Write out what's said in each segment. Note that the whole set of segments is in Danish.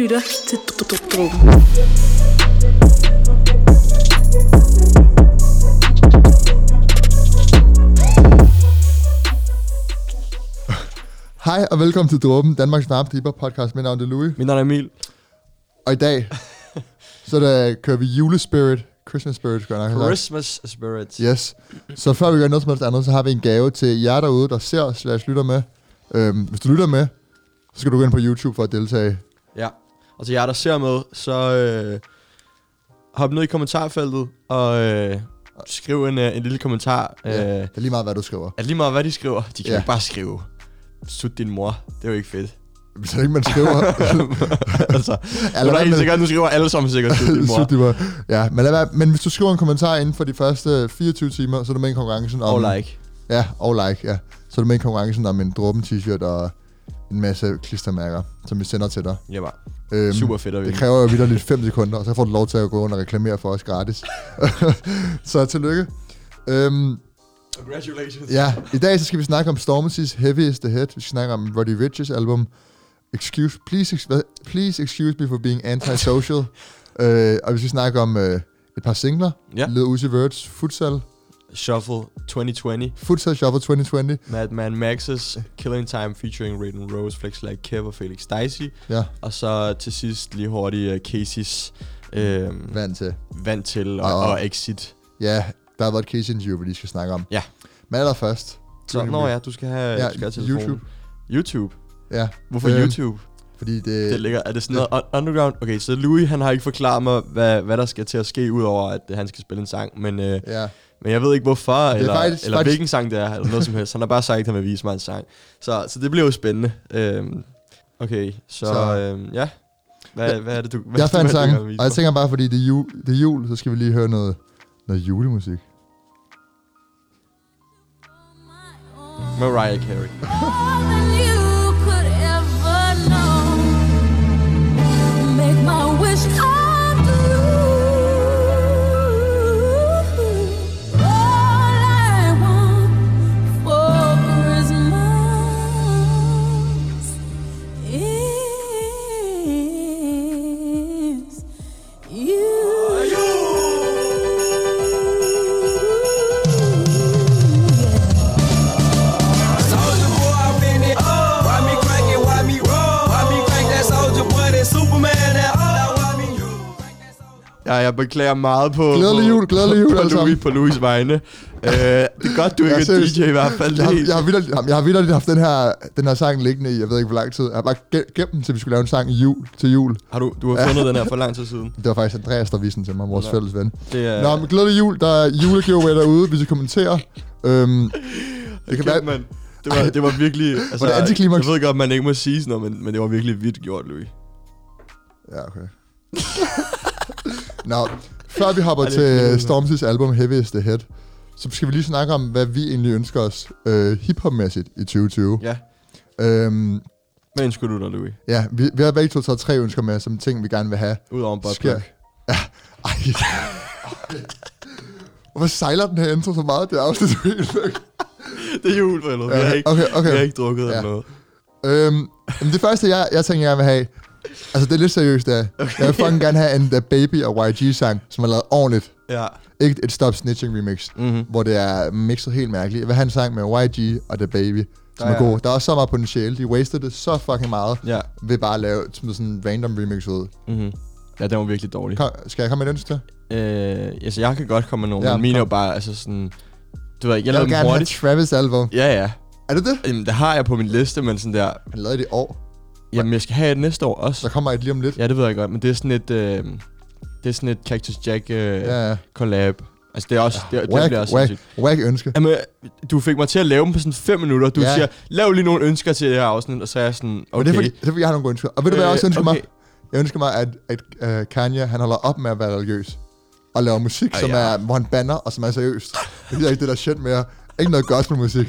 lytter til Dråben. Hej og velkommen til Dråben, Danmarks varmeste hiphop podcast. Mit navn er Louis. Mit navn er Emil. Og i dag, så der kører vi julespirit, Christmas spirit, skal jeg nok. Christmas Spirit. Yes. Så før vi gør noget som helst andet, så har vi en gave til jer derude, der ser slash lytter med. Øhm, hvis du lytter med, så skal du gå ind på YouTube for at deltage. Ja. Og til jer, der ser med, så øh, hop ned i kommentarfeltet og øh, skriv en, øh, en lille kommentar. Øh, Ja. Det er lige meget, hvad du skriver. at lige meget hvad de skriver, de kan Ja. ikke bare skrive, sut din mor. Det er jo ikke fedt. Hvis ikke man skriver... altså, Ja, nu er helt sikkert, nu skriver alle sammen sikkert. Sut din mor. Ja, men, lad være, men hvis du skriver en kommentar inden for de første 24 timer, så er du med i konkurrencen om... Og like. Ja, og like, ja. Så er du med i konkurrencen om en dråben t-shirt og en masse klistermærker, som vi sender til dig. Ja, bare. Øhm, Super fedt at Det kræver jo videre lidt 5 sekunder, og så får du lov til at gå rundt og reklamere for os gratis. så tillykke. Øhm, Congratulations. ja, i dag så skal vi snakke om Stormzy's Heavy is the Head. Vi skal snakke om Roddy Rich's album. Excuse, please, ex, please excuse me for being antisocial. øh, og vi skal snakke om øh, et par singler. Ja. Lil Uzi Vert's Futsal. Shuffle 2020. Futsal Shuffle 2020. Madman Max's Killing Time featuring Raiden Rose, Flex Like Kev og Felix Dicey. Ja, Og så til sidst lige hurtigt uh, Casey's øh, vant til. vand til og, Og- og exit. Ja, der har været et case interview, vi lige skal snakke om. Ja. Men allerførst. Så når ja, du skal have, Ja, du skal have telefonen. YouTube. YouTube. Ja, Hvorfor Øhm, YouTube? fordi det... Det ligger, er det sådan noget un- underground? Okay, så Louis han har ikke forklaret mig, hvad, hvad der skal til at ske, udover at han skal spille en sang. Men, øh, Ja, men jeg ved ikke hvorfor, eller, faktisk- eller faktisk- hvilken sang det er, eller noget som helst. Han har bare sagt, at han vil vise mig en sang. Så, så det bliver jo spændende. Øhm, okay, så, Så- øhm, ja. Hvad, hvad er det, du hvad, jeg fandt hvad, sang, du og jeg tænker bare, fordi det er, jul, det er jul, så skal vi lige høre noget, noget julemusik. Mariah Carey. Ja, jeg beklager meget på, Glædelig på, jul, glædelig jul på, alle på, Louis, på Louis vegne. uh, det er godt, du ikke Ja, er. DJ i hvert fald. Jeg har, jeg har, vitterligt, jeg har haft den her, den her sang liggende i, jeg ved ikke hvor lang tid. Jeg har bare ge- gemt den, til vi skulle lave en sang i jul, til jul. Har du, du har fundet den her for lang tid siden? Det var faktisk Andreas, der viste den til mig, vores Nå. fælles ven. Det er, Nå, men glædelig jul. Der er julegiveaway derude, hvis I kommenterer. Øhm, det kan være, man, det, var, det var virkelig... Altså, Var det antiklimaks? Jeg ved godt, man ikke må sige sådan noget, men, men det var virkelig vidt gjort, Louis. Ja, okay. Nå, før vi hopper er til fint. Stormzy's album Heavy is the Head, så skal vi lige snakke om, hvad vi egentlig ønsker os øh, hiphop-mæssigt i 2020. Ja. Øhm, Hvad ønsker du dig, Louis? ja, vi, vi har begge to taget tre ønsker med, som ting, vi gerne vil have. Udover en Sker. Ja. Ej. Hvorfor sejler den her intro så meget? Det er afsnit helt. Det er jul, for helvede. Har Okay, ikke, okay, vi har ikke drukket Ja. eller noget. Øhm, det første, jeg, jeg tænker, jeg vil have, altså det er lidt seriøst, der. Okay. Jeg vil fucking gerne have en The Baby og YG-sang, som er lavet ordentligt. Ja. Ikke et Stop Snitching remix, Mm-hmm. hvor det er mixet helt mærkeligt. Jeg vil have en sang med YG og The Baby, som er Ja, ja. god. Der er også så meget potentiale. De wasted det så fucking meget Ja. ved bare at lave sådan en random remix ud. Mm-hmm. Ja, den var virkelig dårlig. Kom, skal jeg komme med ønske til? Øh, altså, jeg kan godt komme med nogen, Ja, men mine er bare, altså sådan... Du ved, jeg, Jeg, vil gerne have hurtigt. Travis album. Ja, ja. Er det det? Jamen, det har jeg på min liste, men sådan der... Han lavede det i år. Jamen, jeg skal have et næste år også. Der kommer et lige om lidt. Ja, det ved jeg godt, men det er sådan et... Øh, det er sådan et Cactus Jack øh, Ja, ja. collab. Altså, det er også... Det, det Whack, bliver også whack, whack ønske. Jamen, du fik mig til at lave dem på sådan 5 minutter. Du Ja. siger, lav lige nogle ønsker til det her afsnit, og så er jeg sådan, Okay. okay. Det er fordi, det er fordi, jeg har nogle gode ønsker. Og ved du, hvad jeg også Øh, ønsker okay. mig? Jeg ønsker mig, at, at uh, Kanye, han holder op med at være religiøs. Og laver musik, Ej, som ja. er, hvor han banner, og som er seriøst. Det gider ikke det der shit mere. Ikke noget gospelmusik.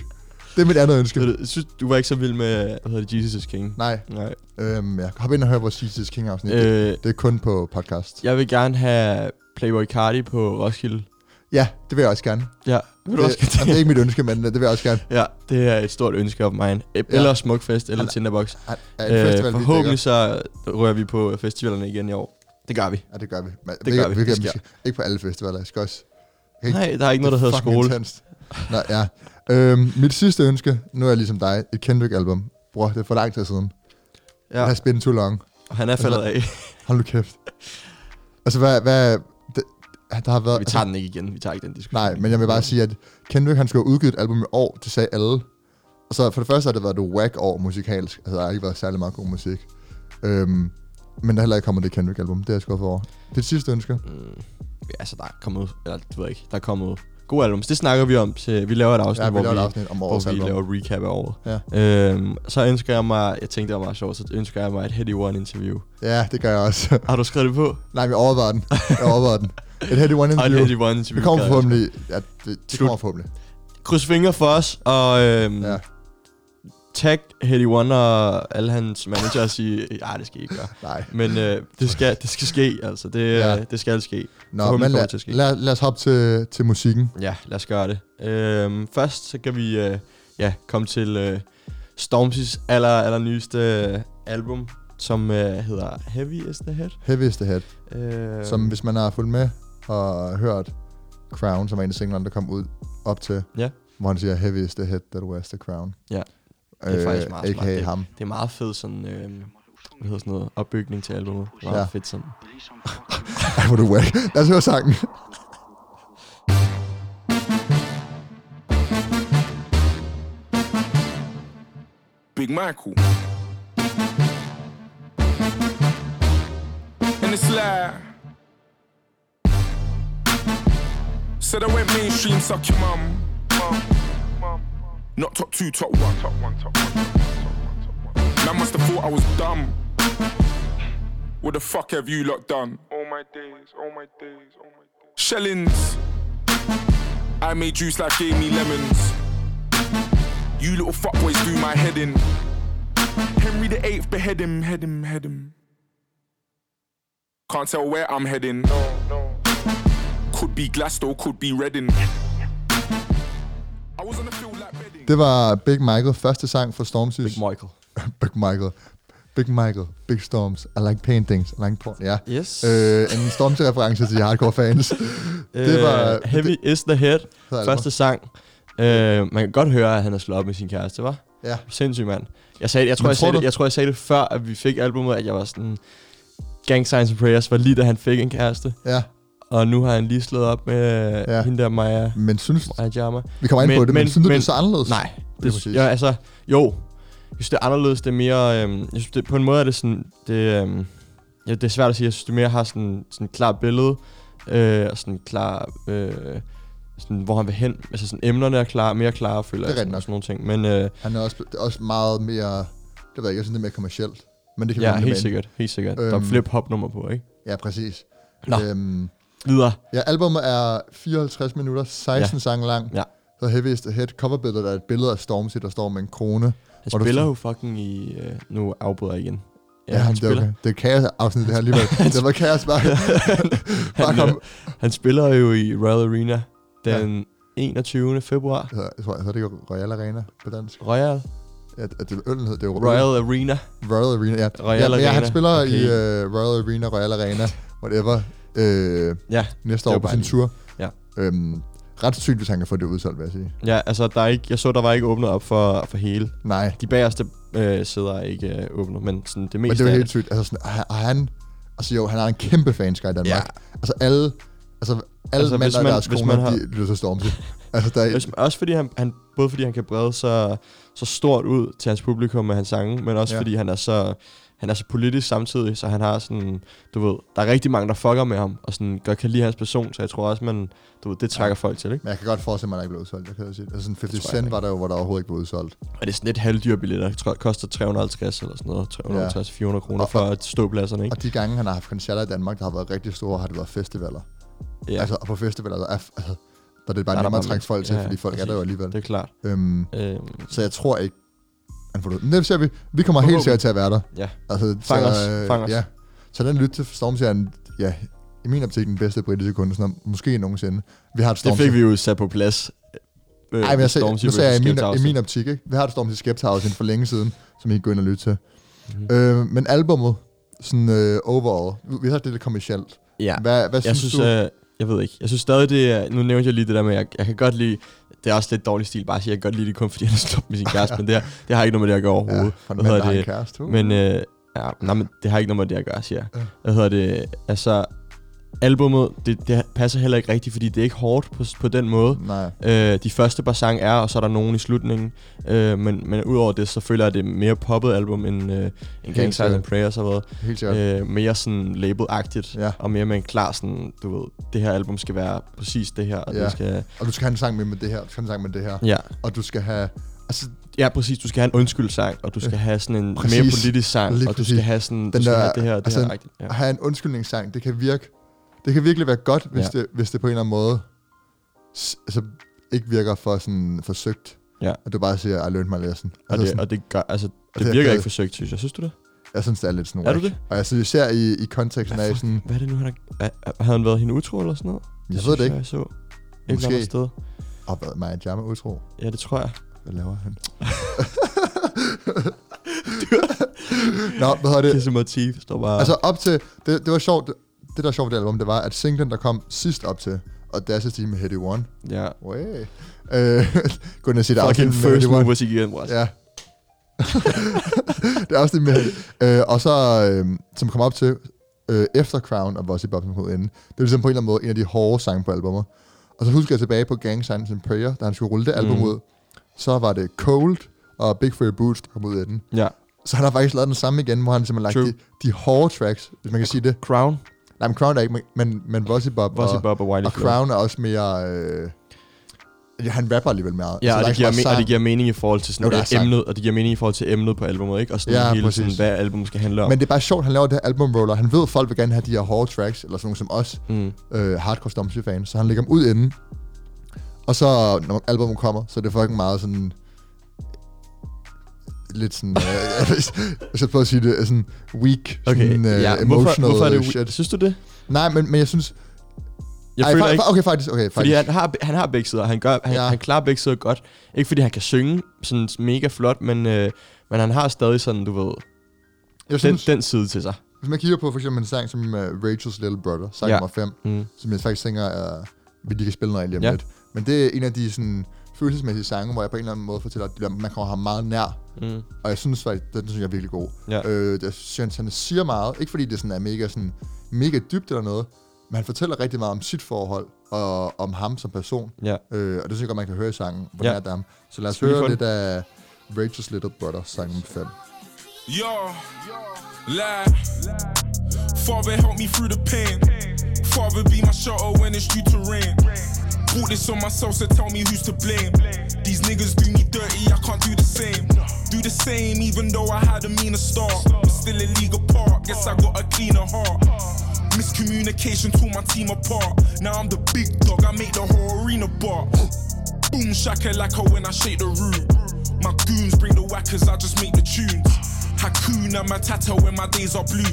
Det er mit andet ønske. Jeg synes, du var ikke så vild med, hvad hedder det, Jesus is King? Nej, Nej. øhm, ja. hop ind og hør vores Jesus King afsnit. Øh. Øh, Det er kun på podcast. jeg vil gerne have Playboy Cardi på Roskilde. Ja, det vil jeg også gerne. Ja. Vil du også det, jamen, det er ikke mit ønske, men det vil jeg også gerne. Ja, det er et stort ønske af mig. Eller Smukfest, eller Han- Tinderbox. Er, er en festival, Øh, vi forhåbentlig så rører vi på festivalerne igen i år. Det gør vi. Ja, det gør vi. Men, Det gør vi. vi, Det vi skal, ikke på alle festivaler. Jeg skal også... Ikke- Nej, der er ikke noget, der hedder skole. Intenst. Nej, ja. Øhm, mit sidste ønske, nu er jeg ligesom dig, et Kendrick-album. Bror, det er for lang tid siden. Ja. Det har been too long. og han er faldet af. Hold nu kæft. Altså, hvad... hvad det, der har været... Vi tager den ikke igen. Vi tager ikke den diskussion. Nej, men jeg vil bare sige, at Kendrick, han skulle have udgivet et album i år, det sagde alle. Og så for det første har det været et whack år musikalsk. Altså, der har ikke været særlig meget god musik. Øhm, men der er heller ikke kommet det Kendrick-album. Det er jeg skuffet over. Det er det sidste ønske. Mm, ja, altså, der er kommet... Eller, det ved jeg ikke. Der er kommet gode albums. Det snakker vi om. Til, vi laver et afsnit, Ja, vi hvor, vi, afsnit om hvor vi album. laver recap af året. Ja. Øhm, så ønsker jeg mig... Jeg tænkte, det var meget sjovt. Så ønsker jeg mig et Heady One interview. Ja, det gør jeg også. Har du skrevet det på? Nej, vi overvejede den. Jeg overvejede den. Et Heady One Og et interview. Heady One interview. Det kommer forhåbentlig. Ja, det, det kommer forhåbentlig. Kryds fingre for os, og øhm, Ja, tag Heady One og alle hans managers i... Ja, det skal I ikke gøre. nej. Men øh, det, skal, det skal ske, altså. Det, Ja. ja. det skal ske. Nå, Forhåbentlig men lad, ske. lad, lad os hoppe til, til musikken. Ja, lad os gøre det. Øhm, først så kan vi øh, ja, komme til øh, Stormzy's aller, aller nyeste øh, album, som øh, hedder Heavy is the Head. Heavy is the Head. Øh, Som hvis man har fulgt med og hørt Crown, som var en af singlerne, der kom ud op til, Ja. hvor han siger, Heavy is the Head that wears the crown. Ja. Det er faktisk meget smart. Det- ham. Det er meget fed sådan... Øh, hvad hedder sådan noget? Opbygning til albumet. Meget Ja. fedt sådan. Ej, hvor du whack. Lad os høre sangen. Big Michael. And it's like. Said I went mainstream, suck your mum. Not top two, top one. Top one, top one. Man must have thought I was dumb. What the fuck have you lot done? All my days, all my days, all my days. Shellings. I made juice like gave me lemons. You little fuckboys do my head in. Henry the Eighth, behead him, head him, head him. Can't tell where I'm heading. No, no. Could be Glasgow, could be Reading. I was on the field. Det var Big Michael, første sang for Stormzy's. Big Michael. Big Michael. Big Michael. Big Storms. I like paintings. I like porn. Ja. Yes. Øh, en Stormzy-reference til hardcore fans. det var- Øh, Heavy is the Head. Første sang. Øh, man kan godt høre, at han har slået op med sin kæreste, var? Ja. Sindssygt, mand. Jeg, sagde, det- jeg, tror, jeg, tror sagde du- det, jeg tror, jeg sagde det før, at vi fik albumet, at jeg var sådan... Gang Signs and Prayers var lige da han fik en kæreste. Ja, Og nu har han lige slået op med Ja. hende der Maja, men synes, Maja Jama. vi kommer ind Men- på det, men, men- synes du, det er men- så anderledes? Nej. Det er Det, ja, altså, jo. Jeg synes, det er anderledes. Det er mere... Øhm, jeg synes, det, på en måde er det sådan... Det, øhm, ja, det er svært at sige. Jeg synes, det mere har sådan sådan et klart billede. Øh, og sådan klar... Øh, sådan, hvor han vil hen. Altså sådan emnerne er klar, mere klare, føler Det er jeg. nok. og sådan nogle ting. Men øh, Han er også, det er også meget mere, det ved jeg ikke, jeg synes, det er mere kommercielt. Men det kan ja, helt sikkert. Helt sikkert. Der er Øhm. flip hop nummer på, ikke? Ja, præcis. Nå. Øhm, Videre. ja, albumet er 54 minutter, 16 ja. sange lang. Ja. Så Heavy is the Head. Coverbilledet er et billede af Stormzy, der står med en krone. Han spiller jo fucking i... Øh, nu afbryder jeg igen. Ja, han det, er okay. det er kaos-afsnit, det her alligevel. det var kaos bare. bare han, kom. øh, han spiller jo i Royal Arena den 21. februar. Tror, jeg tror, jeg tror, det er Royal Arena på dansk. Royal? Ja, at det er øllen det er jo Royal Arena. Royal Arena, ja. Royal ja, men ja, han Arena. spiller Okay. i uh, Royal Arena, Royal Arena, whatever, øh, Ja, næste år på sin lige- tur. ja. Øhm, ret sygt, hvis han kan få det udsolgt, vil jeg sige. ja altså der er ikke, jeg så, der var ikke åbnet op for, for hele. Nej, De bagerste øh, sæder er ikke øh, åbnet, men sådan det men meste det var helt sygt. Altså, sådan, og han- altså jo, han er en kæmpe fanskare i Danmark. Ja. Altså alle, altså alle Altså, mænd og man- deres koner, man har- de lytter til Stormzy. altså, der er, Hvis- Også fordi han, han, både fordi han kan brede så, så stort ud til hans publikum med hans sange, men også ja. fordi han er så han er så politisk samtidig, så han har sådan, du ved, der er rigtig mange, der fucker med ham, og sådan godt kan lide hans person, så jeg tror også, man, du ved, det trækker Ja. folk til, ikke? men jeg kan godt forestille mig, at der ikke blev udsolgt. Jeg kan sige. Altså sådan 50 Det tror jeg Cent var der jo, hvor der overhovedet ikke blev udsolgt. Og det er sådan lidt halvdyr billetter, jeg tror, det koster 350 eller sådan noget, 350-400 kroner Og- for at stå pladserne, ikke? Og de gange, han har haft koncerter i Danmark, der har været rigtig store, har det været festivaler. Ja, Altså, og på festivaler, der er, altså, der er det bare er nemmere at trække folk til, ja, fordi folk er der præcis. jo alligevel. det er klart. Øhm, Øhm, så jeg tror ikke, han får det det ser vi. Vi kommer helt sikkert til at være der. ja, Altså, Fang så, os, øh, fang os. Ja. Så den lyt til Stormzy er en, ja, i min optik den bedste britiske kunstner, måske nogensinde. Vi har et det Stormzy. fik vi jo sat på plads øh, Ej, men jeg sagde, nu sagde jeg i min, i min optik, ikke? Vi har det Stormzy Skepta House inden for længe siden, som I kan gå ind og lytte til. Mhm. Øh, men albummet, sådan øh, overall, vi har det lidt kommercielt. Ja. Hvad, hvad Jeg synes, synes, du? øh, jeg ved ikke. Jeg synes stadig, det er... Nu nævnte jeg lige det der med, at jeg, jeg kan godt lide... Det er også lidt dårlig stil, bare at sige, at jeg kan godt lide det kun, fordi han er slået med sin kæreste, men det, er, det har ikke noget med det at gøre ja, overhovedet. for en mand, har det? kæreste. Uh. Men, øh, ja, nej, men det har ikke noget med det at gøre, siger jeg. Ja. Hvad hedder det? Altså, albummet, det, det passer heller ikke rigtigt, fordi det er ikke hårdt på, på den måde. Nej. Øh, de første par sange er, og så er der nogen i slutningen. Øh, men, men udover det, så føler jeg, at det er mere poppet album, end, øh, end Gang Signs and Prayers har været. Helt sikkert. Øh, mere sådan label-agtigt, Ja. og mere med en klar sådan, du ved, det her album skal være præcis det her, og Ja. det skal... Og du skal have en sang med, med det her, du skal have en sang med det her. Ja, Og du skal have... Altså, ja, præcis. Du skal have en undskyldssang, og du skal have sådan en Præcis. mere politisk sang, og du skal have sådan, du Den skal der- have det her, det altså, her. rigtigt. Ja. at have en undskyldningssang, det kan virke... Det kan virkelig være godt, hvis, Ja. det, hvis det på en eller anden måde altså, ikke virker for sådan forsøgt. Ja. At du bare siger, I learned my lesson. Og, Altså det, sådan, og det, gør, altså, det, det- virker det- ikke forsøgt, synes jeg. Synes du det? jeg synes, det er lidt sådan Er du det? Og jeg synes især i, i konteksten af sådan... Hvad er det nu, han har... Havde han været hende utro eller sådan noget? Jeg ved det ikke. Jeg så et Måske. sted. Og hvad, Maja Jama utro? Ja, det tror jeg. Hvad laver han? Nå, hvad hedder det? Kiss my teeth står bare... Altså op til... Det, det var sjovt. Det, der var sjovt ved det album, det var, at singlen, der kom sidst op til, Team med Heady One. ja. Way. Øh, gå og se det Fucking first movers igen, bror. Ja. det er også det med øh, Og så, øh, som kom op til, øh, efter Crown og Bossy Bob som hovedende. Det er ligesom på en eller anden måde en af de hårde sange på albumet. Og så husker jeg tilbage på Gang Signs and Prayer, da han skulle rulle det album Mm. ud. Så var det Cold og Big Furry Boots, der kom ud af den. Ja. Så han har faktisk lavet den samme igen, hvor han simpelthen lagt de, de hårde tracks, hvis man kan sige det. Crown, Nej, men Crown er ikke, men, men Bossy Bob, Bossy og, Bob og Wiley og Flow. Crown er også mere... Øh, han rapper alligevel meget. Ja, Altså, og det, giver me- og det giver mening i forhold til Jo, sådan sang. emnet, og det giver mening i forhold til emnet på albumet, ikke? Og sådan Ja, hele præcis. sådan, hvad album skal handle om. Men det er bare sjovt, han laver det her albumroller. Han ved, at folk vil gerne have de her hårde tracks, eller sådan nogle som os, mm. øh, hardcore Stormzy-fans. Så han lægger dem ud inden. Og så, når albumet kommer, så er det fucking meget sådan... Lidt sådan... Øh, jeg, jeg, jeg at sige det, sådan weak, Okay, sådan, øh, ja. emotional Hvorfor, hvorfor er det shit. Synes du det? Nej, men, men jeg synes... Jeg ej, føler fa- ikke, Okay, faktisk. Okay, faktisk. fordi han har, han har begge sider. Han, gør, han, Ja. han klarer begge sider godt. Ikke fordi han kan synge sådan mega flot, men, øh, men han har stadig sådan, du ved, jeg den, synes, den side til sig. hvis man kigger på for eksempel en sang som uh, Rachel's Little Brother, sang Ja. nummer 5, Mm. som jeg faktisk tænker, er, vi lige kan spille noget lige om Ja. lidt. Men det er en af de sådan, følelsesmæssige sange, hvor jeg på en eller anden måde fortæller, at man kommer ham meget nær. Mm. Og jeg synes faktisk, den, den synes jeg er virkelig god. Ja. Øh, jeg synes, han siger meget. Ikke fordi det sådan er mega, sådan, mega dybt eller noget, men han fortæller rigtig meget om sit forhold, og om ham som person. Ja. Øh, og det synes jeg godt, man kan høre i sangen, hvor Ja. er ham. Så lad os høre lidt af Rachel's Little Brother, sang nummer 5. Yo, lie. Father, help me through the pain. Father, be my shelter when it's due to rain. Brought this on myself, so tell me who's to blame. These niggas do me dirty, I can't do the same. Do the same, even though I had a meaner start. But still a league apart, guess I got a cleaner heart. Miscommunication tore my team apart. Now I'm the big dog, I make the whole arena bark. Boom shakalaka when I shake the room. My goons bring the whackers, I just make the tunes. Hakuna Matata when my days are blue.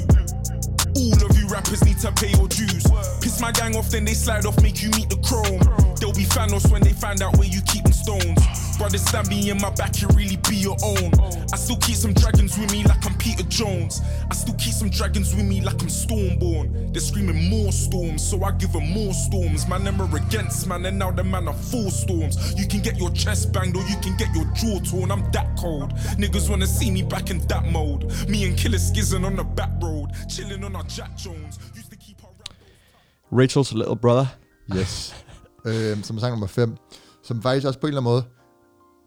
All rappers need to pay your dues. Piss my gang off, then they slide off, make you meet the chrome. They'll be Thanos when they find out where you keep them stones. Brothers stab me in my back, you really be your own. I still keep some dragons with me like I'm Peter Jones. I still keep some dragons with me like I'm Stormborn. They're screaming more storms, so I give them more storms. Man, them are against man, and now the man are full storms. You can get your chest banged or you can get your jaw torn. I'm that cold. Niggas wanna see me back in that mode. Me and Killer Skizzing on the back road, chilling on our Jack Jones. Used to keep rap- Rachel's Little Brother. Yes. øhm, som er sang nummer 5. Som faktisk også på en eller anden måde...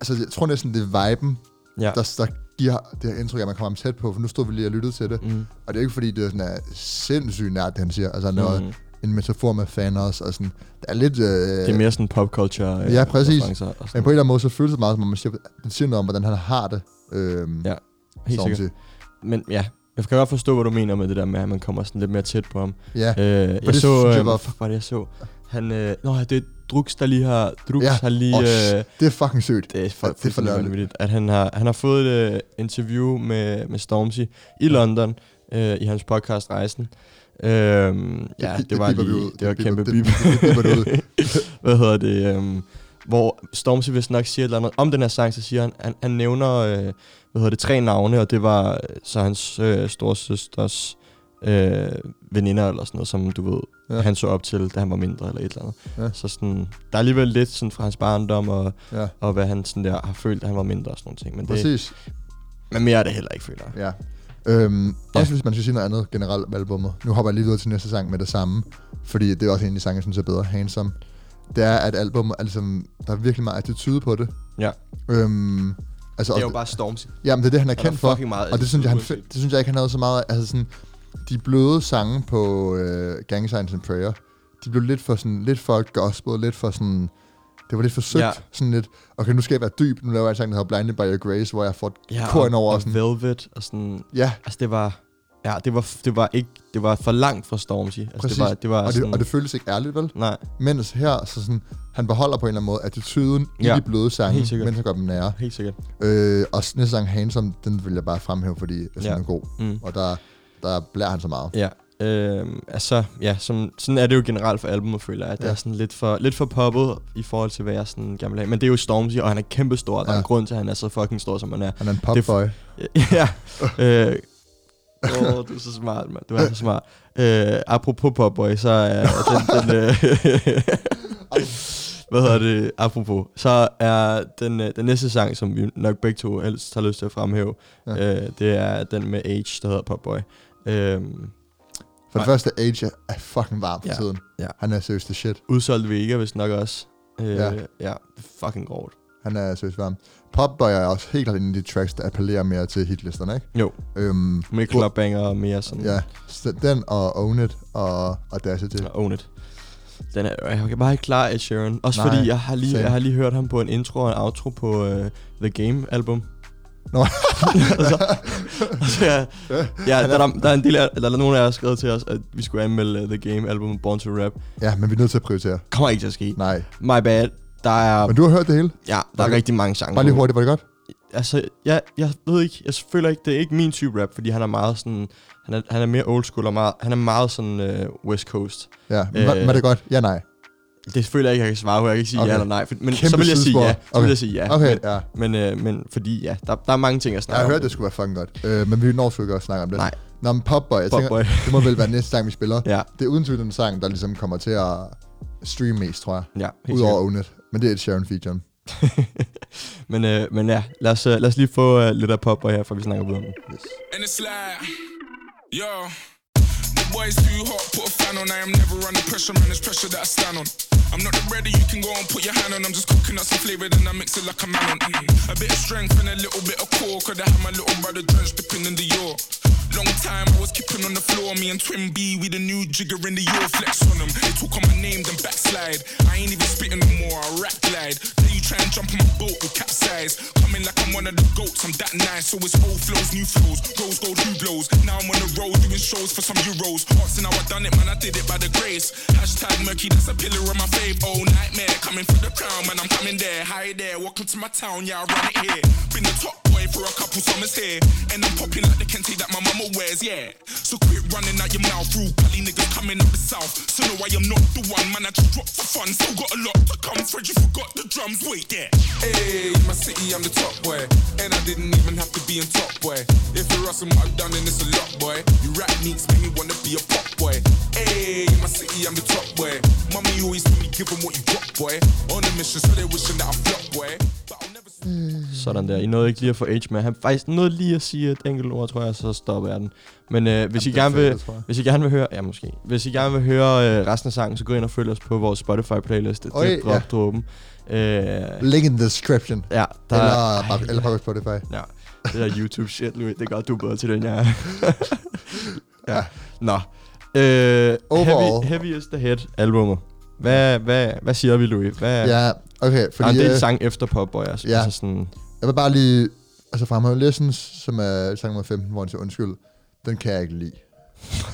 Altså, jeg tror næsten, det er viben, Ja. der, der giver det her indtryk, at man kommer ham tæt på, for nu stod vi lige og lyttede til det. Mm. Og det er ikke fordi, det er, sådan, er sindssygt nært, det han siger. Altså, noget, Mm. en metafor med Thanos, og sådan, det er lidt... Øh, Det er mere sådan pop culture. øh, Ja, præcis. men på en eller anden måde, så føles det meget, som om man siger, den siger noget om, hvordan han har det. Øhm, Ja, Helt sikkert. Men ja, jeg kan godt forstå, hvad du mener med det der med, at man kommer sådan lidt mere tæt på ham. Ja, Øh, jeg det så, synes jeg øh, var- fuck var det, jeg så? Han, øh, nå, det er Drux, der lige har, Drux Ja. har lige, Åh, øh, det er fucking sygt. det er for, det er for vanvittigt, at han har, han har fået et øh, interview med, med Stormzy i London, øh, i hans podcast Rejsen. Øhm, ja, det det var bipper vi lige, ud. det var Det kæmpe bip. det- det. Hvad hedder det? øhm, hvor Stormzy vist nok siger et eller andet om den her sang, så siger han, han, han nævner, øh, hvad hedder det, tre navne, og det var øh, så hans øh, storsøsters øh, veninder eller sådan noget, som du ved, Ja. han så op til, da han var mindre eller et eller andet. Ja. Så sådan, der er alligevel lidt sådan fra hans barndom, og, Ja, og hvad han sådan der har følt, da han var mindre og sådan nogle ting. Men, det, præcis. men mere er det heller ikke, føler jeg. Ja. Øhm, Ja. Også hvis man skal sige noget andet generelt med albummet. Nu hopper jeg lige videre til næste sang med det samme. Fordi det er også en af de sange, jeg synes er bedre. Handsome. Det er, at er ligesom, der er virkelig meget attitude på det. Ja. Øhm, altså Det er jo bare Stormzy. jamen, det er det, han er kendt for. meget Og det synes, jeg, han, det synes jeg ikke, han havde så meget af. Altså sådan, de bløde sange på øh, Gang Signs and Prayer, de blev lidt for sådan, lidt for gospel, lidt for sådan, det var lidt for søgt, Ja. sådan lidt, okay, nu skal jeg være dyb, nu laver jeg en sang, der hedder Blinded by Your Grace, hvor jeg får et Ja, kor ind og, over, og og sådan, Velvet, og sådan, ja, altså det var, ja, det var, det var ikke, det var for langt fra Stormzy. Altså Præcis. det var, det var og det, sådan, og det føles ikke ærligt, vel? nej, Mens her, så sådan, han beholder på en eller anden måde attituden ja. I de bløde sange, mens han gør dem nære. helt sikkert. Øh, og næste sang, Handsome, den vil jeg bare fremhæve, fordi jeg synes, Ja. den er god. Mm. Og der, der blærer han så meget. Ja, øhm, altså, ja, som, sådan er det jo generelt for albumet, føler jeg. at Det Ja. er sådan lidt for, lidt for poppet i forhold til, hvad jeg sådan gerne vil have. Men det er jo Stormzy, og han er kæmpe stor. Der er Ja. en grund til, at han er så fucking stor, som han er. Han er en Det er popboy. ja. Øh, Åh, oh, du er så smart, mand. Du er så smart. Øh, apropos Popboy, så er den... den øh, hvad hedder det? Apropos. Så er den, øh, den næste sang, som vi nok begge to helst har lyst til at fremhæve, Ja. øh, det er den med Age, der hedder Popboy. Øhm, For det første, Age er fucking varm for Ja. tiden. Ja. Han er seriøst the shit. udsolgt Vega, hvis nok også. Øh, Ja. ja. fucking grovt. Han er seriøst varm. Popboy er også helt klart en af de tracks, der appellerer mere til hitlisterne, ikke? Jo, Øhm, med clubbanger og mere sådan. ja, så den og Own It og Audacity. Og Own it. Den er, jeg kan bare ikke klare Ed Sheeran. Også Nej, fordi jeg har, lige, same. jeg har lige hørt ham på en intro og en outro på uh, The Game album. Nå. og så, og så ja, ja der, der, der, er en del af, der er nogen af jer, der har skrevet til os, at vi skulle anmelde uh, The Game album Born to Rap. Ja, men vi er nødt til at prioritere. Kommer ikke til at ske. Nej. My bad. Der er, Men du har hørt det hele? ja, der er Okay. rigtig mange sange. Bare lige hurtigt, var det godt? Altså, jeg, jeg ved ikke, jeg føler ikke, det er ikke min type rap, fordi han er meget sådan, han er, han er mere old school og meget, han er meget sådan uh, West Coast. Ja, men var, Øh, var det godt? Ja, nej. Det føler jeg ikke, jeg kan svare på. Jeg kan ikke sige Okay. ja eller nej. For, men Kæmpe så vil jeg sige ja. Så Okay. vil jeg sige ja. Okay, Men, ja. men, øh, men fordi ja, der, der er mange ting, jeg Jeg snakker har om. hørt, det skulle være fucking godt. Øh, men vi når sgu ikke også snakke om det. Nej. Nå, men Popboy, jeg tænker, Popboy. det må vel være næste sang, vi spiller. Ja, Det er uden tvivl en sang, der ligesom kommer til at streame mest, tror jeg. ja. helt Udover sikkert. Men det er et Sharon feature. men, øh, men ja, lad os, øh, lad os lige få øh, lidt af Popboy her, for vi snakker videre om den. Yes. And it's like, yo, the boy's too hot, put a fan on. I am never under pressure, man. There's pressure that I stand on. I'm not the ready, you can go and put your hand on. I'm just cooking up some flavor, then I mix it like a man on. Mm. A bit of strength and a little bit of core. Could I have my little brother drenched dipping in the York? Long time I was keeping on the floor. Me and Twin B, with the new jigger in the York. Flex on them. They talk on my name, then backslide. I ain't even spitting no more, I rap glide. Then you try and jump on my boat with capsize. Coming like I'm one of the goats, I'm that nice. So it's old flows, new flows. Rose gold, new blows. Now I'm on the road doing shows for some euros. Asking how I done it, man, I did it by the grace. Hashtag murky, that's a pillar of my fave. Oh, nightmare, coming for the crown, man, I'm coming there. Hi there, welcome to my town, yeah, I run it here. Been the top for a couple summers here. And I'm popping like the Kente that my mama wears, yeah. So quit running out your mouth, rude Cali niggas coming up the south. So no, I am not the one, man, I just dropped for fun. Still got a lot to come, Fred, you forgot the drums, wait yeah. Hey, my city, I'm the top boy. And I didn't even have to be in top boy. If you're us what I've done, then it's a lot, boy. You rap needs make me wanna be a pop boy. Hey, my city, I'm the top boy. Mommy always told me, give 'em what you got, boy. On a mission, so they wishing that I flop, boy. But I'll never Sådan der. I nåede ikke lige at få Age med. Han faktisk nåede lige at sige et enkelt ord, tror jeg, så stopper jeg den. Men øh, hvis, I det er gerne vil, fedt, hvis I gerne vil høre... Ja, måske. Hvis I gerne vil høre øh, resten af sangen, så gå ind og følg os på vores Spotify-playlist. Det er drop dråben. Øh, Link in the description. ja, der Eller, er, bare, eller på Spotify. Ja, det der YouTube shit, Louis. Det er godt, du er bedre til den, jeg er. ja. Nå. Øh, Overall. heavy, the Head albumet. Hvad, hvad, hvad siger vi, Louis? Hvad, Ja, okay. der er Fordi, en del øh, sang efter Popboy, altså. ja. altså sådan, jeg vil bare lige altså fremhæve Lessons, som er sang nummer 15, hvor han siger undskyld. Den kan jeg ikke lide.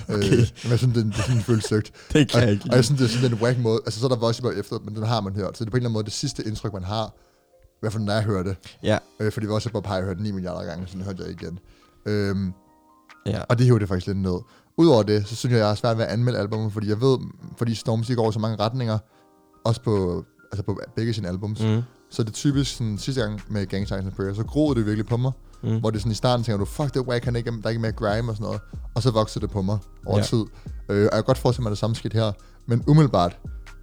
Okay. Øh, men synes, den, det er sådan føles søgt. det kan Og, jeg ikke og lide. jeg synes, det er sådan en whack måde. Altså, så er der Voice efter, men den har man hørt. Så det er på en eller anden måde det sidste indtryk, man har. I hvert fald, når jeg hører det. Ja, Øh, fordi Voice Bob har jeg hørt 9 milliarder gange, så den hørte jeg igen. Øhm, ja. og det hiver det faktisk lidt ned. Udover det, så synes jeg, jeg er svært ved at anmelde albumet, fordi jeg ved, fordi Stormzy går over så mange retninger, også på altså på begge sine albums. Mm. Så det er typisk sådan, sidste gang med Gang Signs and Prayer, så groede det virkelig på mig. Mm. Hvor det sådan i starten tænker du, fuck det wack, han ikke, der er ikke mere grime og sådan noget. Og så voksede det på mig over Ja. tid. Øh, og jeg kan godt forestille mig det samme skidt her. Men umiddelbart,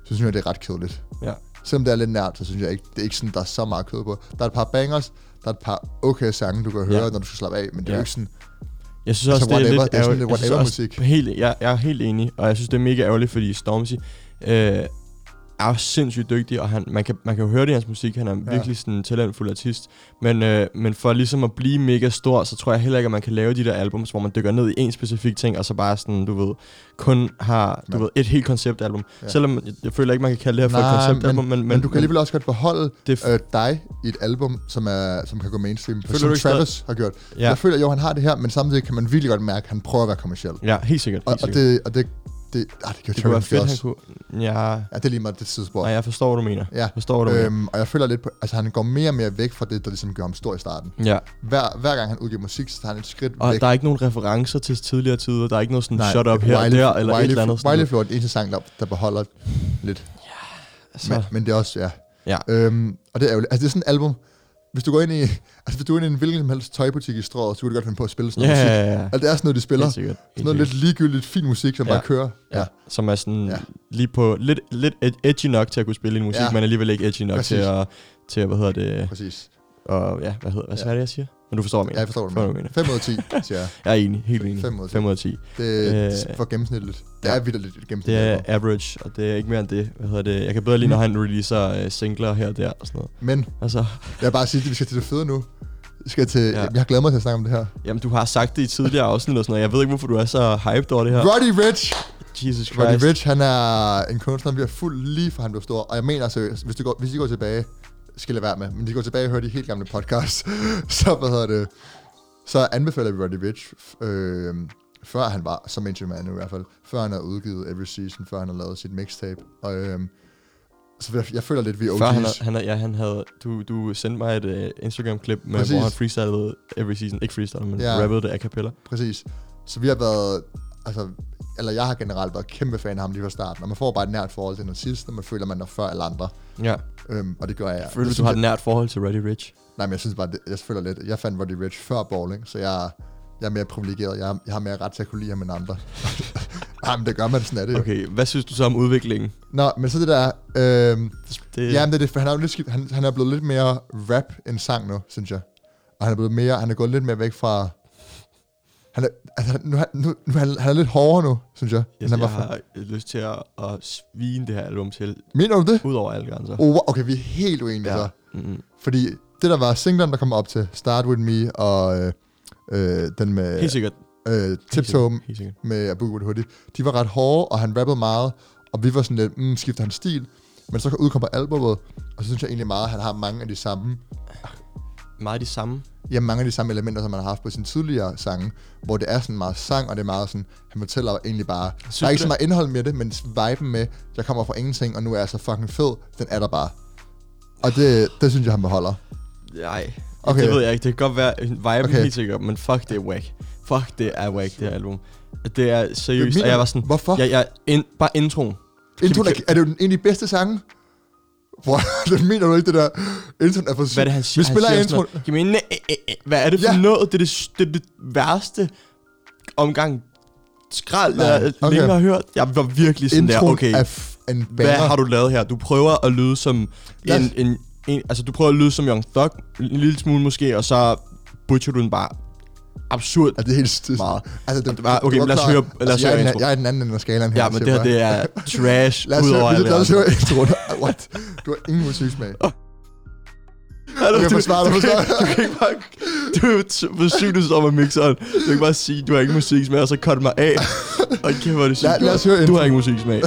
så synes jeg, det er ret kedeligt. Ja. Selvom det er lidt nært, så synes jeg ikke, det er ikke sådan, der er så meget kød på. Der er et par bangers, der er et par okay sange, du kan høre, Ja. når du skal slappe af, men det er Ja. jo ikke sådan, Jeg synes Altså, også, det er whatever. lidt Det er sådan ærgerligt. lidt Jeg whatever-musik. Helt, jeg, jeg er helt enig, og jeg synes, det er mega ærgerligt, fordi Stormzy øh, er sindssygt dygtig, og han, man, kan, man kan jo høre det i hans musik. Han er Ja. virkelig sådan en talentfuld artist. Men, øh, men for ligesom at blive mega stor, så tror jeg heller ikke, at man kan lave de der albums, hvor man dykker ned i en specifik ting, og så bare sådan, du ved, kun har du Men- ved, et helt konceptalbum. Ja. Ja. Selvom jeg, jeg føler ikke, man kan kalde det her for et konceptalbum, men, men, men, du kan alligevel også godt beholde det, øh, dig i et album, som, er, som kan gå mainstream, Føler som du Travis har gjort. Ja. ja, Jeg føler jo, han har det her, men samtidig kan man virkelig godt mærke, at han prøver at være kommersiel. ja, helt sikkert. Og, Helt og, sikkert. det, og det, det, ah, det det kunne være fedt, han også. kunne... Ja, Ja, det er lige meget det tidsspor. nej, jeg forstår, hvad du mener. Ja. Forstår, hvad du mener. Øhm, og jeg føler lidt på, altså han går mere og mere væk fra det, der ligesom gør ham stor i starten. Ja. Hver, hver gang han udgiver musik, så tager han et skridt Og væk. der er ikke nogen referencer til tidligere tider. Der er ikke noget sådan Nej, shut up her og der, eller Wiley, et eller andet. Wiley Flow er den eneste sang, der, der beholder lidt. så, Men, men det er også, ja. Ja. Øhm, og det er ærgerligt. Altså det er sådan et album, hvis du går ind i, altså hvis du går ind i en hvilken som helst tøjbutik i strået, så kunne du godt finde på at spille sådan ja, noget ja, musik. ja, ja. Altså det er sådan noget, de spiller. Helt Sådan sikkert. Helt noget lidt ligegyldigt, fin musik, som Ja. bare kører. Ja. Som er sådan Ja. ja. lige på lidt, lidt ed- edgy nok til at kunne spille en musik, Ja. ja. men alligevel ikke edgy nok Præcis. til at, til at, hvad hedder det, Præcis. og ja, hvad hedder, hvad Ja. er det, jeg siger? Men du forstår, hvad Ja, jeg jeg mener. forstår, hvad du mener. hvad 5 ud af 10, siger jeg. Jeg er enig, helt enig. Fem ud af ti. 5 ud af 10. Det, det er Øh, for gennemsnitligt. Det ja. er vildt lidt Det gennemsnitligt. er average, og det er ikke mere end det. Hvad hedder det? Jeg kan bedre lide, når han releaser uh, singler her og der og sådan noget. Men Altså, jeg vil bare sige, at vi skal til det fede nu. Vi skal til, Ja. ja. Jeg har glædet mig til at snakke om det her. jamen du har sagt det i tidligere afsnit og sådan noget. Jeg ved ikke, hvorfor du er så hyped over det her. Roddy Rich! Jesus Christ. Roddy Rich, han er en kunstner, vi har fuldt lige fra han blev stor. Og jeg mener seriøst, hvis, du går, hvis I går tilbage, skal lade være med, men de går tilbage og hører de helt gamle podcasts, så hvad hedder det, så anbefaler vi Roddy Rich, øh, før han var, som Angel Man i hvert fald, før han har udgivet Every Season, før han har lavet sit mixtape. Og, øh, så jeg, jeg føler lidt, vi er OG's. Før han, havde- han, havde- ja, han havde, du, du sendte mig et uh, Instagram-klip, med, Præcis. hvor han freestylede every season. Ikke freestyle, men ja. rappede det a cappella. Præcis. Så vi har været, altså, eller jeg har generelt været kæmpe fan af ham lige fra starten, og man får bare et nært forhold til en artist, når man føler, man er før alle andre. Ja. Øhm, og det gør jeg. Føler du, du har et nært forhold til Roddy Rich? Nej, men jeg synes bare, det, jeg føler lidt, jeg fandt Roddy Rich før bowling, så jeg, jeg er mere privilegeret. Jeg, har- jeg har mere ret til at kunne lide ham end andre. Nej, men det gør man, sådan er det. Okay, hvad synes du så om udviklingen? Nå, men så det der, øhm, Det, ja, men det er det, for han er jo lidt skidt, han, han er blevet lidt mere rap end sang nu, synes jeg. Og han er blevet mere, han er gået lidt mere væk fra, han er, altså, nu, nu, nu, han, han er lidt hårdere nu, synes jeg. jeg, end han jeg var før. har lyst til at, at svine det her album til, Mener du det? ud over alle grænser. Oh, okay, vi er helt uenige ja. så. Mm-hmm. Fordi det der var singlen, der kom op til Start With Me, og øh, øh, den med Helt sikkert. øh, Tiptoe med Abu Good Hoodie, de var ret hårde, og han rappede meget, og vi var sådan lidt, mm, skifter han stil, men så udkom på albumet, og så synes jeg egentlig meget, at han har mange af de samme, Meget de samme. ja, mange af de samme elementer, som man har haft på sine tidligere sange, hvor det er sådan meget sang, og det er meget sådan, han fortæller egentlig bare, Synes der er ikke så meget indhold med det, men viben med, jeg kommer fra ingenting, og nu er jeg så fucking fed, den er der bare. Og det, det synes jeg, han beholder. Nej, Okay. det ved jeg ikke. Det kan godt være viben Okay. okay. helt sikkert, men fuck, det er whack. Fuck, det er whack, det her album. Det er seriøst, og jeg var sådan... Hvorfor? Jeg, jeg, in, bare introen. Introen er, er det jo en af de bedste sange? Hvor, det mener du ikke, det der? Introen er for Hvad er det, han? Vi spiller han introen. noget, en, æ, æ, æ. Hvad er det for Ja. noget? Det er det, det, det værste omgang skrald, Nej, jeg okay. okay. længe har hørt. Jeg var virkelig sådan der, Introen okay, er f- en hvad har du lavet her? Du prøver at lyde som os- en, en, en, altså du prøver at lyde som Young Thug, en lille smule måske, og så butcher du den bare absurd Altså, det er helt st- meget. Altså, det, det var- okay, du men lad os høre- lad os altså, jeg, høre er den, intro. jeg er den anden ende af skalaen her. Ja, men det her, jeg det er trash Lad os, høre, lad os det høre introen. What? Du har ingen musiksmag. Hallo, Okay, forsvar dig, forsvar dig. Du kan ikke bare... Du er jo forsynet som med mixeren. Du kan ikke bare sige, du har ikke musiksmag, og så cut mig af. Og kæft, hvor er det sygt. Lad- lad os høre Du har ikke musiksmag.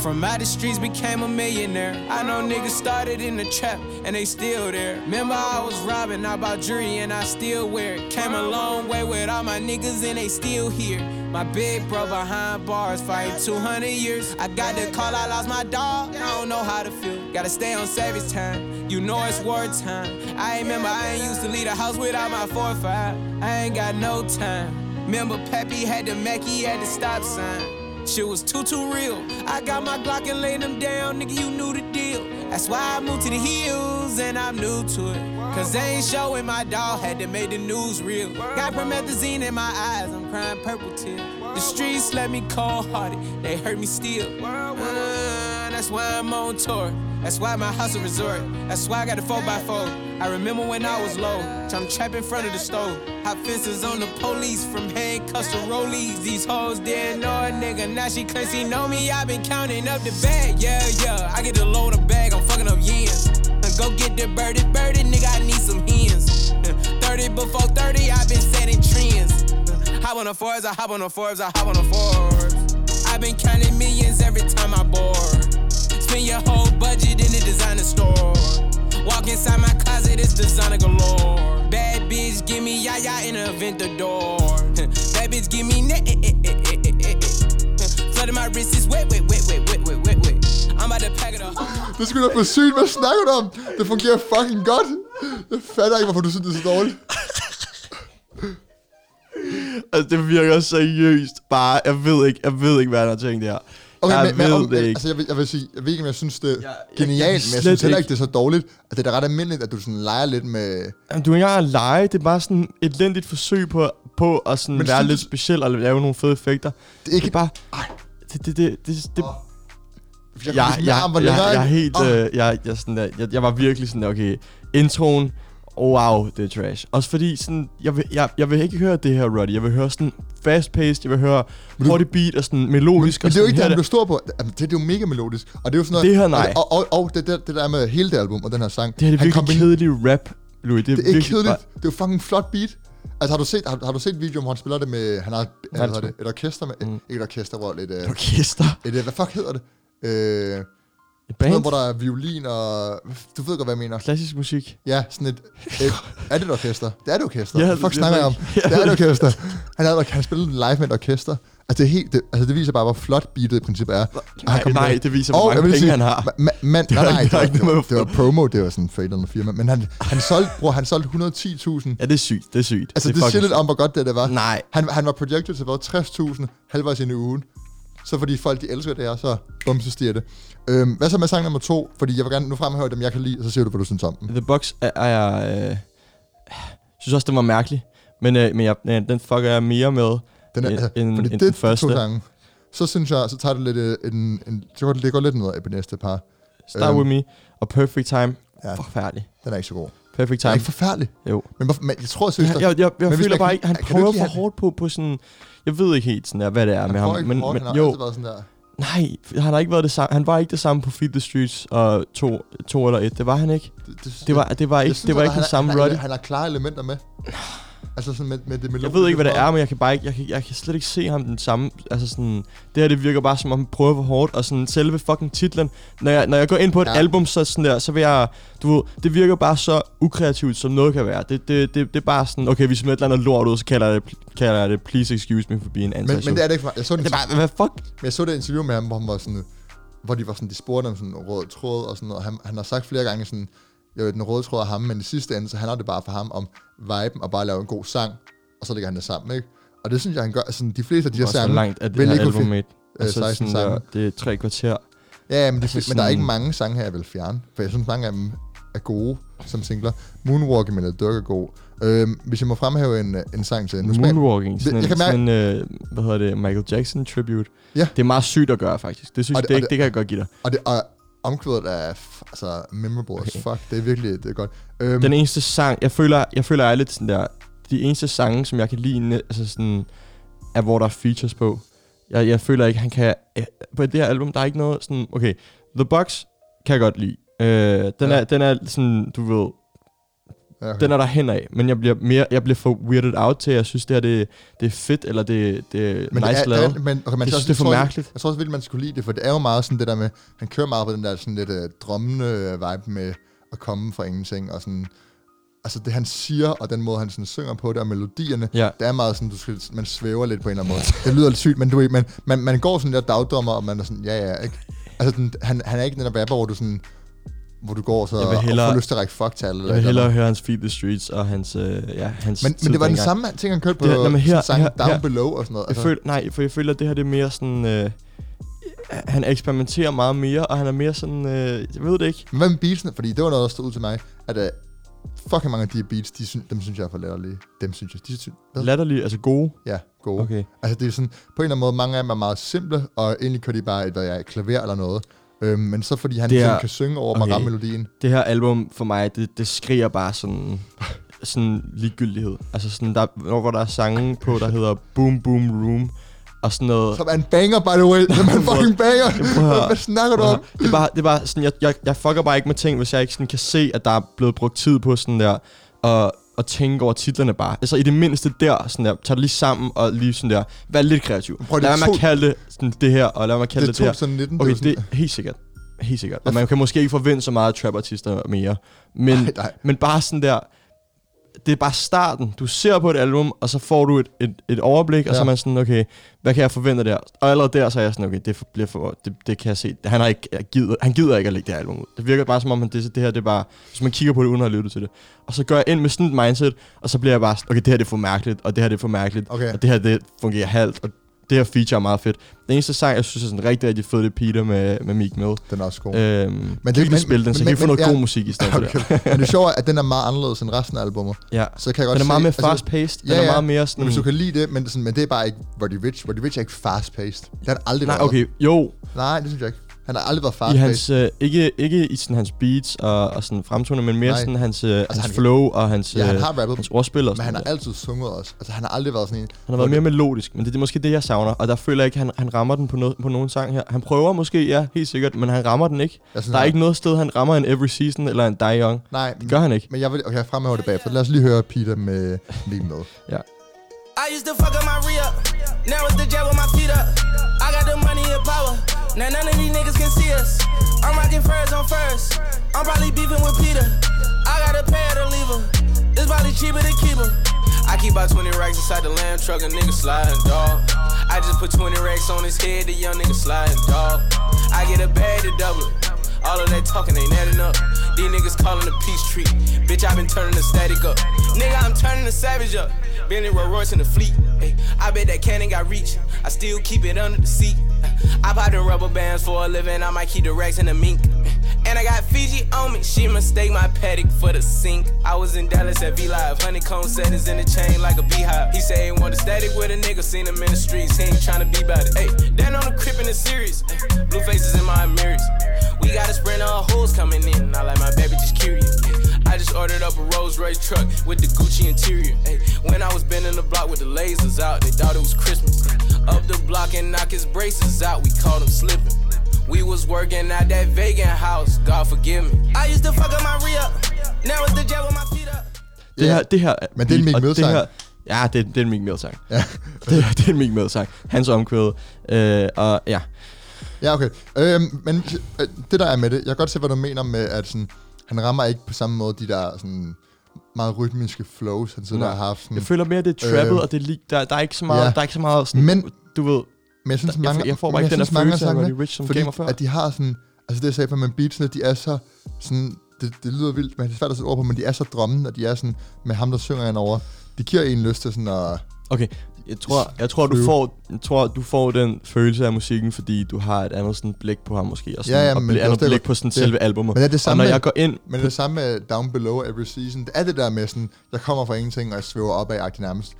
From out the streets became a millionaire. I know niggas started in the trap and they still there. Remember I was robbing, I bought jewelry and I still wear it. Came a long way with all my niggas and they still here. My big bro behind bars fighting 200 years. I got the call, I lost my dog. I don't know how to feel. Gotta stay on service time. You know it's wartime. I remember I ain't used to leave the house without my 4-5. I ain't got no time. Remember Peppy had the Mackie at the stop sign. Shit was too, too real. I got my Glock and laid them down, nigga, you knew the deal. That's why I moved to the hills and I'm new to it. Cause they ain't showing my dog had to make the news real. Got promethazine in my eyes, I'm crying purple tears. The streets let me cold hearted, they hurt me still. Uh, that's why I'm on tour. That's why my house a resort. That's why I got a 4x4. I remember when I was low, trying to trap in front of the stove. Hot fences on the police from handcuffs to rollies. These hoes didn't know a nigga. Now she claims she know me. i been counting up the bag. Yeah, yeah. I get the load of bag. I'm fucking up yens. Go get the birdie, birdie, nigga. I need some hens. Uh, 30 before 30, i been setting trends. Hop on the Forbes, I hop on the Forbes, I hop on the Forbes. i been counting millions every time I board. Spend your whole budget in the designer store. Walk inside my closet, it's designer galore. Bad bitch, give me yaya in a door. Bad bitch, give me net. Flooding my wrist is wet, wet, wet, wet, wet, wet, wet, wet. I'm about to pack it up. Det skulle da for sygt. Hvad snakker du om? Det fungerer fucking godt. Jeg fatter ikke, hvorfor du synes, det er så dårligt. Altså, det virker seriøst bare... Jeg ved ikke, jeg ved ikke, hvad han har tænkt der. Okay, jeg men, men, ved om, det ikke. Altså, jeg, vil, jeg vil sige, jeg ved ikke, om jeg synes, det er Jeg- jeg- genialt, jeg men jeg synes heller ikke, det er så dårligt. At det er da ret almindeligt, at du sådan leger lidt med... Jamen, du er ikke engang at lege, det er bare sådan et elendigt forsøg på, på at sådan Men være synes lidt speciel og lave nogle fede effekter. Det er ikke... Det er bare... Ej. Det, det, det, det, det, Jeg, jeg, jeg, jeg, jeg, jeg, jeg, er ikke? helt, øh, jeg, jeg, sådan der, jeg, jeg var virkelig sådan der, okay, introen, oh, wow, det er trash. Også fordi, sådan, jeg, vil, jeg, jeg vil ikke høre det her, Roddy. Jeg vil høre sådan fast-paced, jeg vil høre Men du- hurtig beat og sådan melodisk. Men og det er jo ikke det, han blev stor på. Jamen, det, det er jo mega melodisk. Og det er jo sådan noget... Det her, nej. Og, og, og det, det, det der med hele det album og den her sang. Det her det er han virkelig kedelig rap, Louis. Det er, Det er ikke virkelig kedeligt. bare- Det er jo fucking flot beat. Altså, har du set, har, har du set videoen, hvor han spiller det med... Han har et, hvad hedder det, et orkester med... Mm. Ikke et orkester, hvor lidt... Øh, Orkester. et, hvad fuck hedder det? Øh, Et sådan band. noget, hvor der er violin og... Du ved godt, hvad jeg mener. Klassisk musik. Ja, sådan et... et er det et orkester? Det er et orkester. Ja, Ja, fuck snakker jeg om? jeg Det er et orkester. Han, havde, han spillede live med et orkester. Altså, det, er helt, det, altså, det viser bare, hvor flot beatet i princippet er. Og han Nej, nej, det viser, hvor Og mange penge sige, han har. Ma, ma, man, Det nej, har nej, det var, det har var, det var promo, det var sådan en forældrende firma. Men han, han solgte, bror, han solgte 110.000. Ja, det er sygt. Det er sygt. Altså, det, er det siger lidt om, hvor godt det, det var. Nej. Han, han var projected til hvad, 60.000 halvvejs ind i ugen. Så fordi folk, de elsker det her, så bum, så stiger det. Øhm, hvad så med sang nummer to? Fordi jeg vil gerne nu fremhæve dem, jeg kan lide, og så siger du, hvad du synes om dem. The Box er, er jeg... Øh, synes også, den var mærkelig. Men, øh, men jeg, øh, den fucker jeg mere med Den er, end, end, fordi end det den er første. to sange. Så synes jeg, så tager det lidt øh, en, en så går det, det går lidt ned af på næste par. Start Øhm, With Me og Perfect Time. Ja. Ja. Forfærdelig. Den er ikke så god. Perfect Den er Time. ikke forfærdelig. Jo. Men, men jeg tror seriøst, Jeg, jeg, jeg, jeg hvis føler bare ikke, han prøver for hårdt på, på sådan... Jeg ved ikke helt, sådan der, hvad det er han med ham. ikke Men, men han har jo, altid været sådan der. nej, han har ikke været det samme. Han var ikke det samme på Feed the Streets og to, to eller et. Det var han ikke. Det, det, Det var, det var ikke, synes, det var ikke han, den samme han, Roddy. han, han har klare elementer med. Altså sådan med, med det melodiske. Jeg ved ikke, hvad det er, men jeg kan bare ikke, jeg kan, jeg kan slet ikke se ham den samme, altså sådan, det her det virker bare som om han prøver for hårdt, og sådan selve fucking titlen, når jeg, når jeg går ind på et Ja. album, så sådan der, så vil jeg, du ved, det virker bare så ukreativt, som noget kan være. Det, det, det, det er bare sådan, okay, vi smider et eller andet lort ud, så kalder jeg det, kalder jeg det please excuse me for being Men, anti men det er det ikke for. Jeg så, det er bare, hvad fuck? men jeg så det interview med ham, hvor han var sådan, hvor de var sådan, de spurgte om sådan rød tråd og sådan noget. og Han, han har sagt flere gange sådan, jeg ved, den røde tråd er ham, men i sidste ende, så handler det bare for ham om viben og bare lave en god sang, og så lægger han det sammen, ikke? Og det synes jeg, han gør, altså de fleste af de her sange, langt er det her album med? øh, Altså 16 sådan sange. der, det er tre kvarter. Ja, men, Altså men der er sådan- ikke mange sange her, jeg vil fjerne. For jeg synes, mange af dem er gode som singler. Moonwalking med Dirk er god. Øhm, hvis jeg må fremhæve en, en sang til. Nu Moonwalking, sådan, Det- jeg en, kan sådan en, øh, hvad hedder det, Michael Jackson tribute. Ja. Det er meget sygt at gøre, faktisk. Det synes Og jeg, det- det, og det, det kan jeg godt give dig. Og, det, og omkvædet er f- altså, memorable okay. as fuck. Det er virkelig det er godt. Øhm, Den eneste sang, jeg føler, jeg føler jeg er lidt sådan der, de eneste sange, som jeg kan lide, altså sådan, er hvor der er features på. Jeg, jeg føler ikke, han kan, på det her album, der er ikke noget sådan, okay, The Box kan jeg godt lide. Øh, den, Ja. er, den er sådan, du ved, okay. den er der hen af, men jeg bliver mere, jeg bliver for weirded out til, jeg synes, det her, det, det er fedt, eller det, det er men nice lavet. er, men, okay, man Jeg synes, det er for jeg- mærkeligt. Jeg tror også virkelig, man skulle lide det, for det er jo meget sådan det der med, han kører meget på den der sådan lidt uh, drømmende øh, vibe med at komme fra ingenting, og sådan, altså det han siger, og den måde han sådan synger på det, og melodierne, Ja. det er meget sådan, du skal, man svæver lidt på en eller anden måde. Det lyder lidt sygt, men du man, man, man går sådan der dagdommer, og man er sådan, ja ja, ikke? Altså den, han, han er ikke den der rapper, hvor du sådan, hvor du går så Jeg vil og hellere- får lyst til at række fuck til alle. Jeg vil hellere høre hans Feed the Streets og hans, øh, ja, hans men, men det var den dengang. samme ting, han kørte på Det men her- sang her- Down her- Below og sådan noget. Altså, Jeg føler, nej, for jeg føler, at det her det er mere sådan... Øh, han eksperimenterer meget mere, og han er mere sådan... Øh, jeg ved det ikke. Men hvad med beatsene? Fordi det var noget, der stod ud til mig, at uh, fucking mange af de her beats, de synes, dem synes jeg er for latterlige. Dem synes jeg. De synes? Latterlige, altså gode. Ja, gode. Okay. Altså det er sådan, på en eller anden måde, mange af dem er meget simple, og egentlig kører de bare et, hvad jeg, er, klaver eller noget. Øhm, men så fordi han Det ligesom kan synge over okay. melodien. Det her album for mig, det, det skriger bare sådan... sådan ligegyldighed. Altså sådan, der, hvor der er sange på, der hedder Boom Boom Room, og sådan noget... Som er en banger, by the way. Som er en fucking banger. Høre. Hvad snakker du om? Det er bare, det er bare sådan, jeg, jeg, jeg fucker bare ikke med ting, hvis jeg ikke sådan kan se, at der er blevet brugt tid på sådan der, og, og tænke over titlerne bare. Altså i det mindste der, sådan der, tag det lige sammen og lige sådan der, vær lidt kreativ. Prøv, lad mig to- at kalde det sådan det her, og lad mig at kalde Det det, det her. 2019. Okay, det det er helt sikkert. Helt sikkert. Og man kan måske ikke forvente så meget trap-artister mere. Men, Nej, nej. men bare sådan der, det er bare starten. Du ser på et album, og så får du et, et, et overblik, og så Ja. er man sådan, okay, hvad kan jeg forvente der? Og allerede der, så er jeg sådan, okay, det bliver for, det, det kan jeg se. Han, har ikke givet, han gider ikke at lægge det album ud. Det virker bare som om, han, det, det her, det er bare, hvis man kigger på det, uden at have lyttet til det. Og så gør jeg ind med sådan et mindset, og så bliver jeg bare sådan, okay, det her det er for mærkeligt, og det her det er for mærkeligt, Okay. og det her det fungerer halvt, og det her feature er meget fedt. Den eneste sang, jeg synes er sådan rigtig, rigtig fed, det er Peter med, med Meek Mill. den er også god. Øhm, Men det- men- spille den, så men- kan I få noget ja. god musik i stedet for det. Okay. Men det sjove er, at den er meget anderledes end resten af albumet. Ja. Så kan jeg godt Den er meget mere altså, fast-paced. Den ja, er ja. meget mere sådan... hvis du kan lide det, men, det er sådan, men det er bare ikke Roddy Rich. Roddy Rich er ikke fast-paced. Det har aldrig Nej, været. okay, jo. Nej, det synes jeg ikke. Han har aldrig været I fast-paced. hans, øh, ikke, ikke i sådan hans beats og, og sådan fremtoning, men mere Nej. sådan hans, øh, hans han- flow og hans, Ja, han øh, har rappet, hans ordspil og men han har noget. altid sunget også. Altså, han har aldrig været sådan en... Han har været mere melodisk, men det, det er måske det, jeg savner. Og der føler jeg ikke, han, han rammer den på, no, på nogen sang her. Han prøver måske, ja, helt sikkert, men han rammer den ikke. Synes, Der er han- ikke noget sted, han rammer en Every Season eller en Die Young. Nej, Det gør han ikke. Men jeg vil, okay, jeg fremhæver det bagefter. Lad os lige høre Peter med Meek Mill. I used to fuck up my re. Now it's the jet with my feet up. I got the money and power. Now none of these niggas can see us. I'm rocking furs on first. I'm probably beefing with Peter. I got a pair to leave her. It's probably cheaper to keep her. I keep about 20 racks inside the lamb truck, a nigga sliding, dog. I just put 20 racks on his head, the young nigga sliding, dog. I get a bag to double it. All of that talking ain't adding up. These niggas calling the peace treat. Bitch, I been turning the static up. Nigga, I'm turning the savage up. Bentley Rolls Royce in the fleet. Ay, I bet that cannon got reach. I still keep it under the seat. I buy the rubber bands for a living. I might keep the racks in the mink. And I got Fiji on me. She mistake my paddock for the sink. I was in Dallas at V Live. Honeycomb settings in the chain like a beehive. He say he want a static with a nigga. Seen him in the streets. He ain't tryna be about it. Hey, down on the crib in the series. Blue faces in my mirrors. We got a sprint of hoes coming in. I like my baby just curious. I just ordered up a Rolls Royce truck with the Gucci interior. Ay, when I was bending the block with the lasers out, they thought it was Christmas. Up the block and knock his braces out, we caught him slipping. We was working at that vegan house, God forgive me. I used to fuck up my re up. Now it's the jet with my feet up. Det Ja. her, det her... Men det er en Meek og det Mill-sang. her- Ja, det, det er en Meek Mill-sang. Ja. det, det er en Meek Mill-sang. Hans omkvæd. Øh, og ja, Ja, okay. Øhm, men øh, det der er med det, jeg kan godt se, hvad du mener med, at sådan, han rammer ikke på samme måde de der sådan, meget rytmiske flows, han sådan der Nej. har haft. Sådan. jeg føler mere, det er trappet, Øh, og det er der, der, er ikke så meget, ja. der er ikke så meget sådan, Men- du ved, Men jeg synes, Jeg- mange, jeg får bare men ikke den der følelse af Roddy Ricch, som fordi gav mig før. at de har sådan, altså det jeg sagde for med beatsene, de er så sådan, det, det lyder vildt, men det er svært at sætte ord på, men de er så drømmende, og de er sådan, med ham, der synger henover, de giver en lyst til sådan at, Okay, jeg tror, jeg tror, du får, jeg tror, du får den følelse af musikken, fordi du har et andet sådan blik på ham måske, og sådan, Ja, ja, og et det andet blik på sådan det- selve albumet. men det er det og samme når med- jeg går ind, men det er det samme med Down Below Every Season, det er det der med sådan, jeg kommer fra ingenting, og jeg svæver op agtigt nærmest.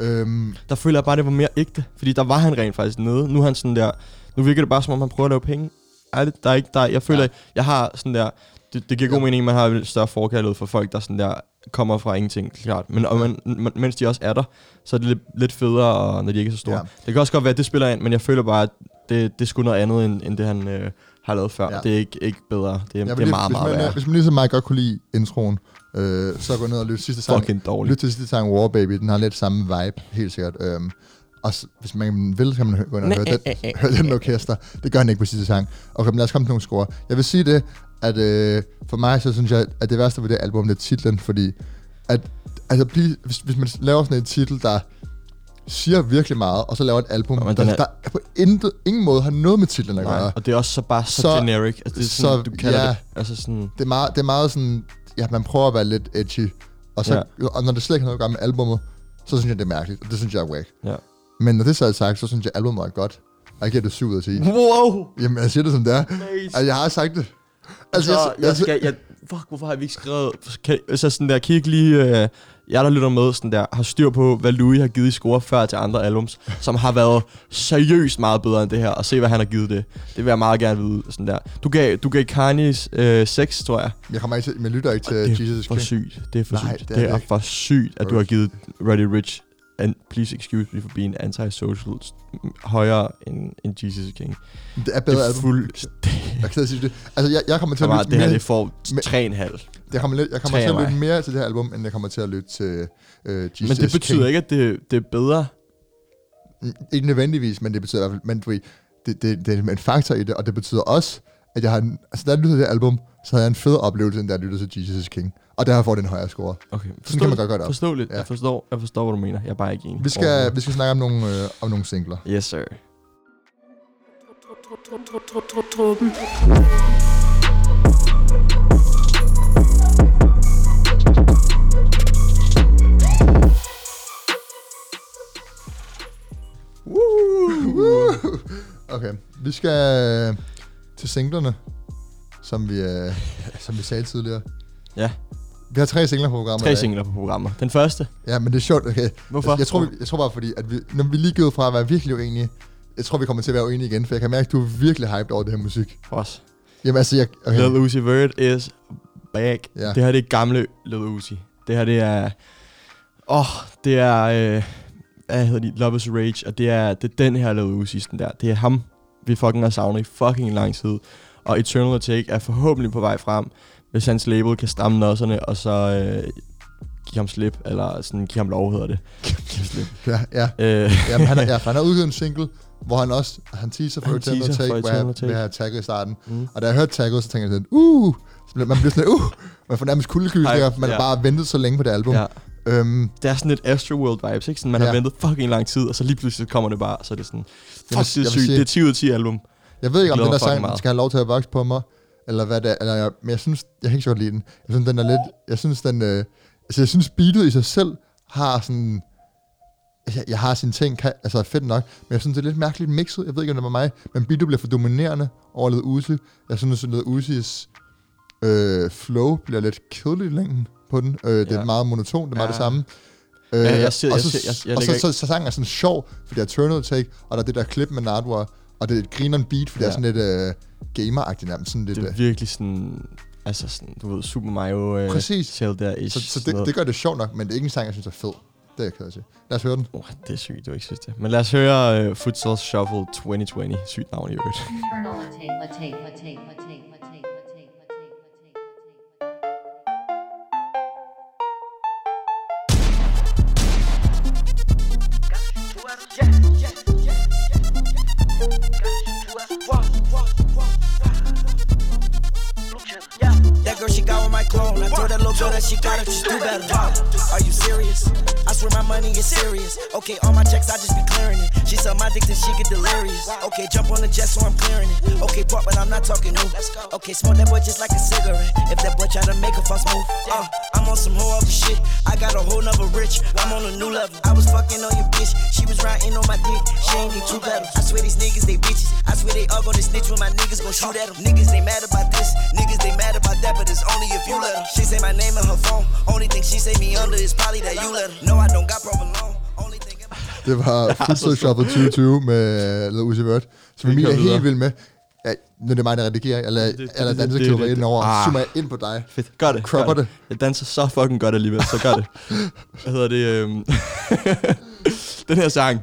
Øhm, der føler jeg bare, det var mere ægte, fordi der var han rent faktisk nede. Nu er han sådan der, nu virker det bare som om, han prøver at lave penge. Ærligt, der er ikke, der, jeg føler, Ja. jeg har sådan der, det, det giver god Ja. mening, at man har et større forkærlighed for folk, der sådan der kommer fra ingenting, klart. Men og man, man, mens de også er der, så er det lidt, lidt federe, og når de ikke er så store. Ja. Ja. Det kan også godt være, at det spiller ind, men jeg føler bare, at det, det er sgu noget andet, end, end det han øh, har lavet før. Ja. Ja. Det er ikke, ikke bedre. Det er, jeg det er lige, meget, hvis, meget man, værre. hvis man ligesom mig godt kunne lide introen, øh, så gå ned og lytte sidste sang. Fucking dårligt. Lyt til sidste sang War Baby, den har lidt samme vibe, helt sikkert. Øhm, og s- hvis man vil, så kan man gå ind og høre den, høre den orkester. Det gør han ikke på sidste sang. Okay, men lad os komme til nogle score. Jeg vil sige det, at øh, for mig, så synes jeg, at det værste ved det album, det er titlen, fordi at, altså, please, hvis, hvis man laver sådan en titel, der siger virkelig meget, og så laver et album, men der, er- der på intet, ingen måde har noget med titlen at gøre. Og det er også så bare så, Så- generic. Altså, det er sådan, så- du kalder ja. det. Altså sådan, Det er meget, det er meget sådan, ja, man prøver at være lidt edgy, og, så, ja. og når det slet ikke har noget at gøre med albumet, så synes jeg, det er mærkeligt, og det synes jeg er wack. ja. Men når det så er sagt, så synes jeg, albumet er godt. Og jeg giver det 7 ud af 10. Wow! Jamen, jeg siger det som det er. Altså, jeg har sagt det. Altså, Altså, jeg, jeg skal, jeg, fuck, hvorfor har vi ikke skrevet, kan, altså sådan der, ikke lige, øh, jeg der lytter med, sådan der, har styr på, hvad Louis har givet i score før til andre albums, som har været seriøst meget bedre end det her, og se, hvad han har givet det. Det vil jeg meget gerne vide, sådan der. Du gav, du gav Kanye's øh, 6, tror jeg. jeg kommer ikke til, men lytter ikke til Og det er Jesus for King. sygt. Det er for Nej, sygt. det er det er for sygt, at du har givet Roddy Rich and please excuse me for being anti-social højere end, end Jesus King. Det er bedre det er fuldstændig... Jeg kan sige det. Altså, jeg, jeg kommer til at lytte det her mere, det får Men- 3,5. jeg kommer, jeg kommer til at lytte mere til det her album, end jeg kommer til at lytte til uh, Jesus Men det betyder King. ikke, at det, det er bedre. Mm, Ikke nødvendigvis, men det betyder i hvert fald, men det, det, det er en faktor i det, og det betyder også, at jeg har, en- altså da jeg lyttede til det album, så havde jeg en fed oplevelse, end da jeg lyttede til Jesus King. Og der får det en højere score. Okay, Sådan kan man godt gøre det op. Forståeligt. Ja. Jeg, forstår, jeg forstår, hvad du mener. Jeg er bare ikke enig. Vi skal, vi skal snakke om nogle, øh, om nogle singler. Yes, sir. Truppen. Okay, vi skal til singlerne, som vi, øh, som vi sagde tidligere. Ja. Vi har tre singler på programmet. Tre singler på programmer. Den første. Ja, men det er sjovt. Okay. Hvorfor? Jeg, jeg, tror, vi, jeg tror bare, fordi at vi, når vi lige gået fra at være virkelig uenige, jeg tror, vi kommer til at være uenige igen, for jeg kan mærke, at du er virkelig hyped over det her musik. Os. Jamen altså, jeg... Okay. Lil. Uzi Vert is back. Ja. Det her det er gamle Lil Uzi. Det her det er... Åh, oh, det er... Øh, hvad hedder de? Love is Rage. Og det er, det er den her Lil Uzi, sådan der. Det er ham, vi fucking har savnet i fucking lang tid. Og Eternal Take er forhåbentlig på vej frem, hvis hans label kan stramme nosserne, og så øh, give ham slip, eller sådan give ham lov, hedder det. give ham slip. Ja, ja. Øh, Jamen, han, er, ja, han har udgivet en single, hvor han også... Han teaser for Han Eternal Take, for hvor hvor jeg har tagget i starten. mm. Og da jeg hørte tagget, så tænkte jeg sådan, uh! Så bliver, man bliver sådan, uh! Man får nærmest kuldegysninger, man har ja. bare ventet så længe på det album. ja. Øhm, Det er sådan lidt Astroworld vibes, ikke? Sådan, man Ja. har ventet fucking lang tid, og så lige pludselig kommer det bare, så er det sådan... Fuck, vil- det er vil sygt. sige- Det er 10 ud af 10 album. Jeg ved ikke, om den der sang meget. skal have lov til at vokse på mig, eller hvad det er, eller jeg, men jeg synes, jeg kan ikke så godt lide den. Jeg synes, den er lidt, jeg synes, den, øh, altså jeg synes, beatet i sig selv har sådan, jeg, jeg har sine ting, kan, altså er fedt nok, men jeg synes, det er lidt mærkeligt mixet, jeg ved ikke, om det var mig, men beatet bliver for dominerende over lidt Uzi. Jeg synes, at lidt Uzis øh, flow bliver lidt kedeligt i længden på den. Øh, det er Ja. meget monotont, det er meget Ja. det samme. Øh, Ja, jeg ser- og jeg så, ser- jeg- jeg og så, så, så, sangen er sådan sjov, fordi der er Eternal Take, og der er det der klip med Nardwar, og det er et grineren beat, fordi ja. det er sådan lidt øh, gamer-agtigt nærmest. Sådan lidt, Det er øh, virkelig sådan... Altså sådan, du ved, Super Mario... Øh, Præcis. Selv der ish. så, så det, det gør det sjovt nok, men det er ikke en sang, jeg synes er fed. Det er jeg ked sige. Lad os høre den. Oh, det er sygt, du ikke synes det. Men lad os høre uh, Futsal Shuffle 2020. Sygt navn i øvrigt. Girl, she got with my clone. I told that little girl that she got it, just do better. Are you serious? I swear my money is serious. Okay, all my checks, I just be clearing it. She suck my dick till she get delirious. Okay, jump on the jet, so I'm clearing it. Okay, pop, but I'm not talking new. Okay, smoke that boy just like a cigarette. If that boy try to make a fuss move, uh, I'm on some whole other shit. I got a whole nother rich. I'm on a new level. I was fucking on your bitch. She was riding on my dick. She ain't need two pedals. I swear these niggas, they bitches. I swear they all gonna snitch when my niggas gon' shoot at them. Niggas, they mad about this. Niggas, they mad about that, but it's only if you let them. She say my name in her phone. Only thing she say me under is probably that you let her. No, I don't got proper loan. Only thing Det var Futsal Shuffle 2020 med Lil Uzi Vert, som Vi Emil er helt vild med. Ja, nu er det mig, der redigerer. Jeg lader, Det- det- jeg lader det- det- det- det- over, ah. zoomer jeg ind på dig. Fedt. Gør det. Cropper gør det. Jeg danser så fucking godt alligevel, så gør det. Hvad hedder det? Øhm? den her sang.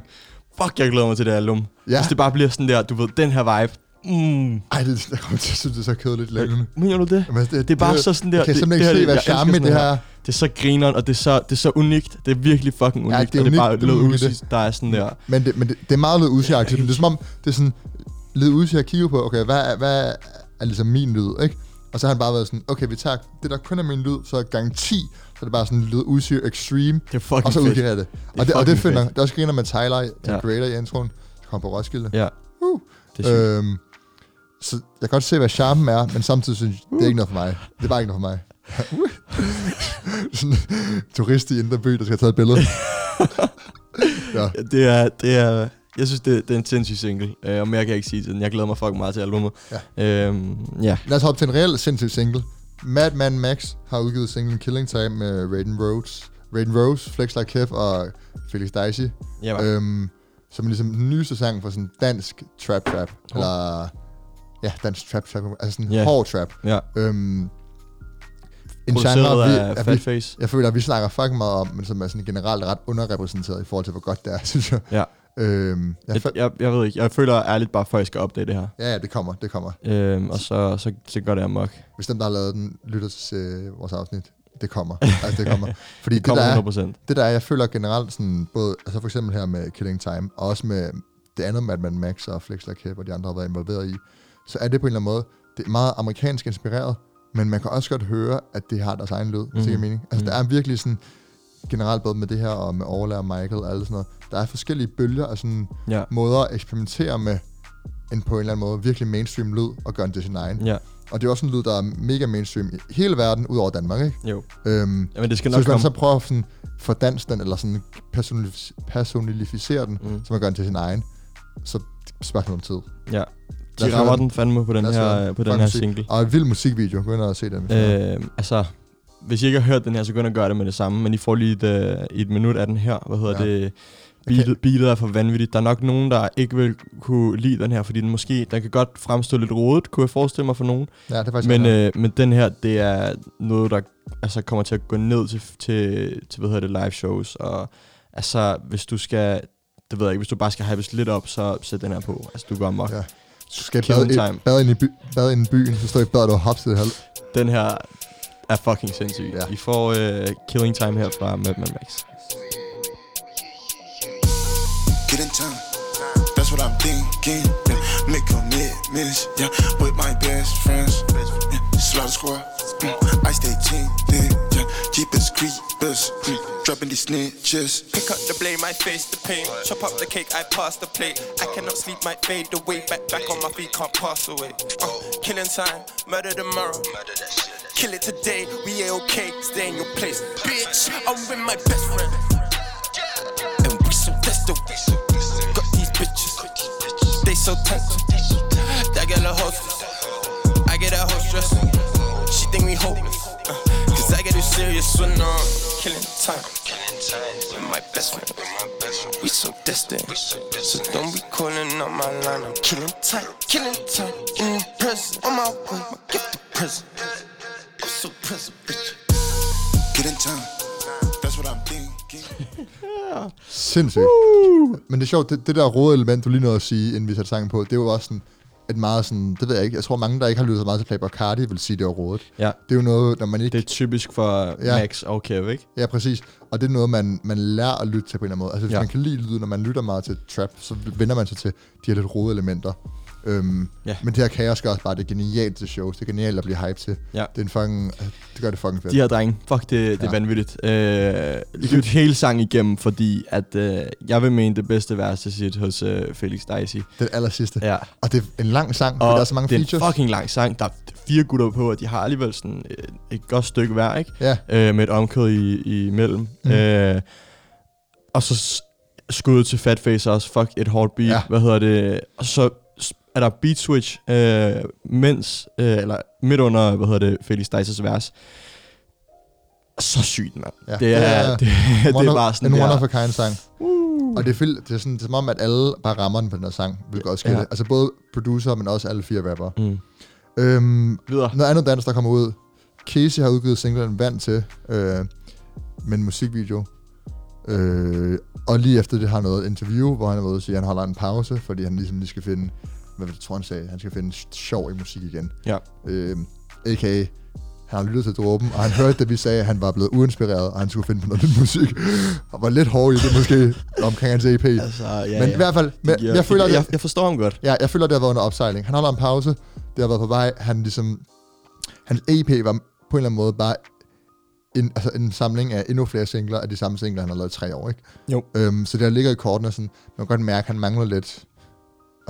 Fuck, jeg glæder mig til det album. Ja. Hvis det bare bliver sådan der, du ved, den her vibe. Mm. Ej, det, jeg kommer til at synes, det er så kedeligt længere. Mener du det? Jamen, Det er bare så sådan der... Jeg kan det, simpelthen det ikke se, hvad charme det her. Det er så grineren, og det er så, det er så unikt. Det er virkelig fucking unikt. Ja, det er og det er bare unikt, det er unikt, Uzi, der er sådan der... Men det, men det, det er meget lidt uzi Det er som om, det er sådan lidt uzi at kigge på, okay, hvad, er- hvad er ligesom min lyd, ikke? Og så har han bare været sådan, okay, vi tager det, der kun er min lyd, så gang 10, så er det bare sådan lyd udsyr extreme, Det er fucking og så udgiver jeg det. er Og det, og det finder, fedt. det er også griner med Tyler, den Ja. ja. creator i introen, der kom på Roskilde. Ja, Uh. det er sygt. Øhm, så jeg kan godt se, hvad charmen er, men samtidig synes jeg, det er ikke noget for mig. Det er bare ikke noget for mig. Sådan turist i Indre By, der skal have taget et billede. ja. Ja, det er, det er, jeg synes, det, det er en sindssyg single, øh, og mere kan jeg ikke sige til den. Jeg glæder mig fucking meget til albumet. Ja. Øhm, ja. Lad os hoppe til en reel sindssyg single. Madman Max har udgivet singlen Killing Time med Raiden Rose, Raiden Rose, Flex Like Kev og Felix Dicey. ja. Øhm, som er ligesom den nyeste sang for sådan dansk trap trap. Eller, ja, dansk trap trap. Altså sådan yeah. hård trap. ja. Øhm, en genre, vi, af vi, Fatface. jeg føler, at vi snakker fucking meget om, men som er sådan generelt ret underrepræsenteret i forhold til, hvor godt det er, synes jeg. Ja. Øhm, jeg, Jeg, jeg, jeg, ved ikke, jeg føler ærligt bare, for at jeg skal opdage det her. ja, ja, det kommer, det kommer. Øhm, og så, så, så går det amok. Hvis dem, der har lavet den, lytter til øh, vores afsnit, det kommer. altså, det kommer. Fordi det, Det det, kommer der er, 100%. det der er, jeg føler generelt sådan, både, altså for eksempel her med Killing Time, og også med det andet Madman Max og Flex Like Kev og de andre har været involveret i, så er det på en eller anden måde, det er meget amerikansk inspireret, men man kan også godt høre, at det har deres egen lyd, mm. Mhm. mm. mening. Altså Mhm. der er virkelig sådan, generelt både med det her og med og Michael og alle sådan noget, der er forskellige bølger af sådan Ja. måder at eksperimentere med en på en eller anden måde virkelig mainstream lyd og gøre den til sin egen. Ja, Og det er også en lyd, der er mega mainstream i hele verden, ud over Danmark, ikke? jo. Øhm, Jamen, det skal så nok hvis man komme. så prøver at sådan fordanse den, eller sådan personif- personalificere den, Mm. mm. så man gør den til sin egen, så spørgsmål om tid. Ja. De rammer den fandme på den Lad her, på den her musik. single. Og en vild musikvideo, gå ind og se den. øh, altså, hvis I ikke har hørt den her, så gå ind og gør det med det samme. Men I får lige et, øh, et minut af den her. Hvad hedder Ja. det? Beatet, beatet er for vanvittigt. Der er nok nogen, der ikke vil kunne lide den her, fordi den måske, der kan godt fremstå lidt rodet, kunne jeg forestille mig for nogen. ja, det er faktisk Men, øh, men den her, det er noget, der altså, kommer til at gå ned til, til, til hvad hedder det, live shows. Og altså, hvis du skal, det ved jeg ikke, hvis du bare skal hypes lidt op, så sæt den her på. Altså, du går amok. Ja. Du skal Killing bade, Time. i, bade, ind i by, bade ind i byen, så står I badet og hops til det halv. Den her er fucking sindssyg. Ja. I får uh, Killing Time her fra Madman Max. Get in time. That's what I'm thinking. Make commitments. Yeah. With my best friends. Yeah. Slaughter squad. Mm. I stay tinted. Yeah. Jeepers creepers. Mm. Dropping these snitches. Pick up the blame, I face the pain. Chop up the cake, I pass the plate. I cannot sleep, might fade away. Back, back on my feet, can't pass away. Uh, killing time, murder tomorrow. Kill it today, we ain't okay. Stay in your place, bitch. I'm with my best friend, and we so destined. Got these bitches, they so tight. That girl a hostess, I get a hostess. She think we hopeless, uh, cause I get it serious when I'm killing time. With my best friend, we so destined. So don't be calling on my line. I'm killing time, killing time. In the present, on my way, my gift of present. I'm so present, bitch. Get in time. That's what I'm thinking. Sindssygt. Men det er sjovt, det, det der rode element, du lige nåede at sige, inden vi satte sangen på, det jo også sådan et meget sådan, det ved jeg ikke, jeg tror mange, der ikke har lyttet så meget til Playboy Cardi, vil sige, det er rodet. Ja. Det er jo noget, når man ikke... Det er typisk for Ja. Max og Kev, ikke? Ja, præcis. Og det er noget, man, man lærer at lytte til på en eller anden måde. Altså, hvis. Ja. man kan lide lyden, når man lytter meget til trap, så vender man sig til de her lidt rode elementer. Øhm, Ja. Men det her kaos gør også bare, det er genialt til shows. Det er genialt at blive hype til. Ja. Det er en fucking... Det gør det fucking fedt. De her drenge, fuck, det, det er Ja. vanvittigt. Øh, lyt hele sangen igennem, fordi at øh, jeg vil mene det bedste vers til sit hos øh, Felix Dicey. Det aller sidste. Ja. Og det er en lang sang, Og der er så mange det er features. en fucking lang sang. Der er fire gutter på, og de har alligevel sådan et, et godt stykke hver, ikke? Ja. Øh, med et omkød i, imellem. Mm. Mm. Øh, og så s- skuddet til Fatface også. Fuck, et hårdt beat. Ja. Hvad hedder det? Og så er der beat switch, øh, mens, øh, eller midt under, hvad hedder det, Felix Dicers vers. Så sygt, mand. Ja. Det, er, Ja. det, det, One er bare sådan en one of der. a kind sang. Uh. Og det er, fil- det, er sådan, det er som om, at alle bare rammer den på den her sang, hvilket også sker. Ja. Ja. Altså både producer, men også alle fire rapper. Mm. Øhm, Videre. noget andet dans, der kommer ud. Casey har udgivet singlen Vand til, øh, med en musikvideo. Øh, og lige efter det har han noget interview, hvor han er ude og sige, at han holder en pause, fordi han ligesom lige skal finde, hvad jeg tror han sagde, han skal finde sjov i musik igen. Ja. Øh, A.k.a. han har lyttet til dråben, og han hørte, da vi sagde, at han var blevet uinspireret, og han skulle finde på noget nyt musik. Og var lidt hård i det måske, omkring hans EP. Altså, ja, Men ja. i hvert fald, Det giver- jeg føler, det, jeg, jeg forstår ham godt. Ja, jeg føler, det har været under opsejling. Han holder en pause. Det har været på vej. Han ligesom... hans EP var på en eller anden måde bare en, altså en samling af endnu flere singler af de samme singler, han har lavet i tre år, ikke? Jo. Øhm, så der ligger i kortene sådan, man kan godt mærke, at han mangler lidt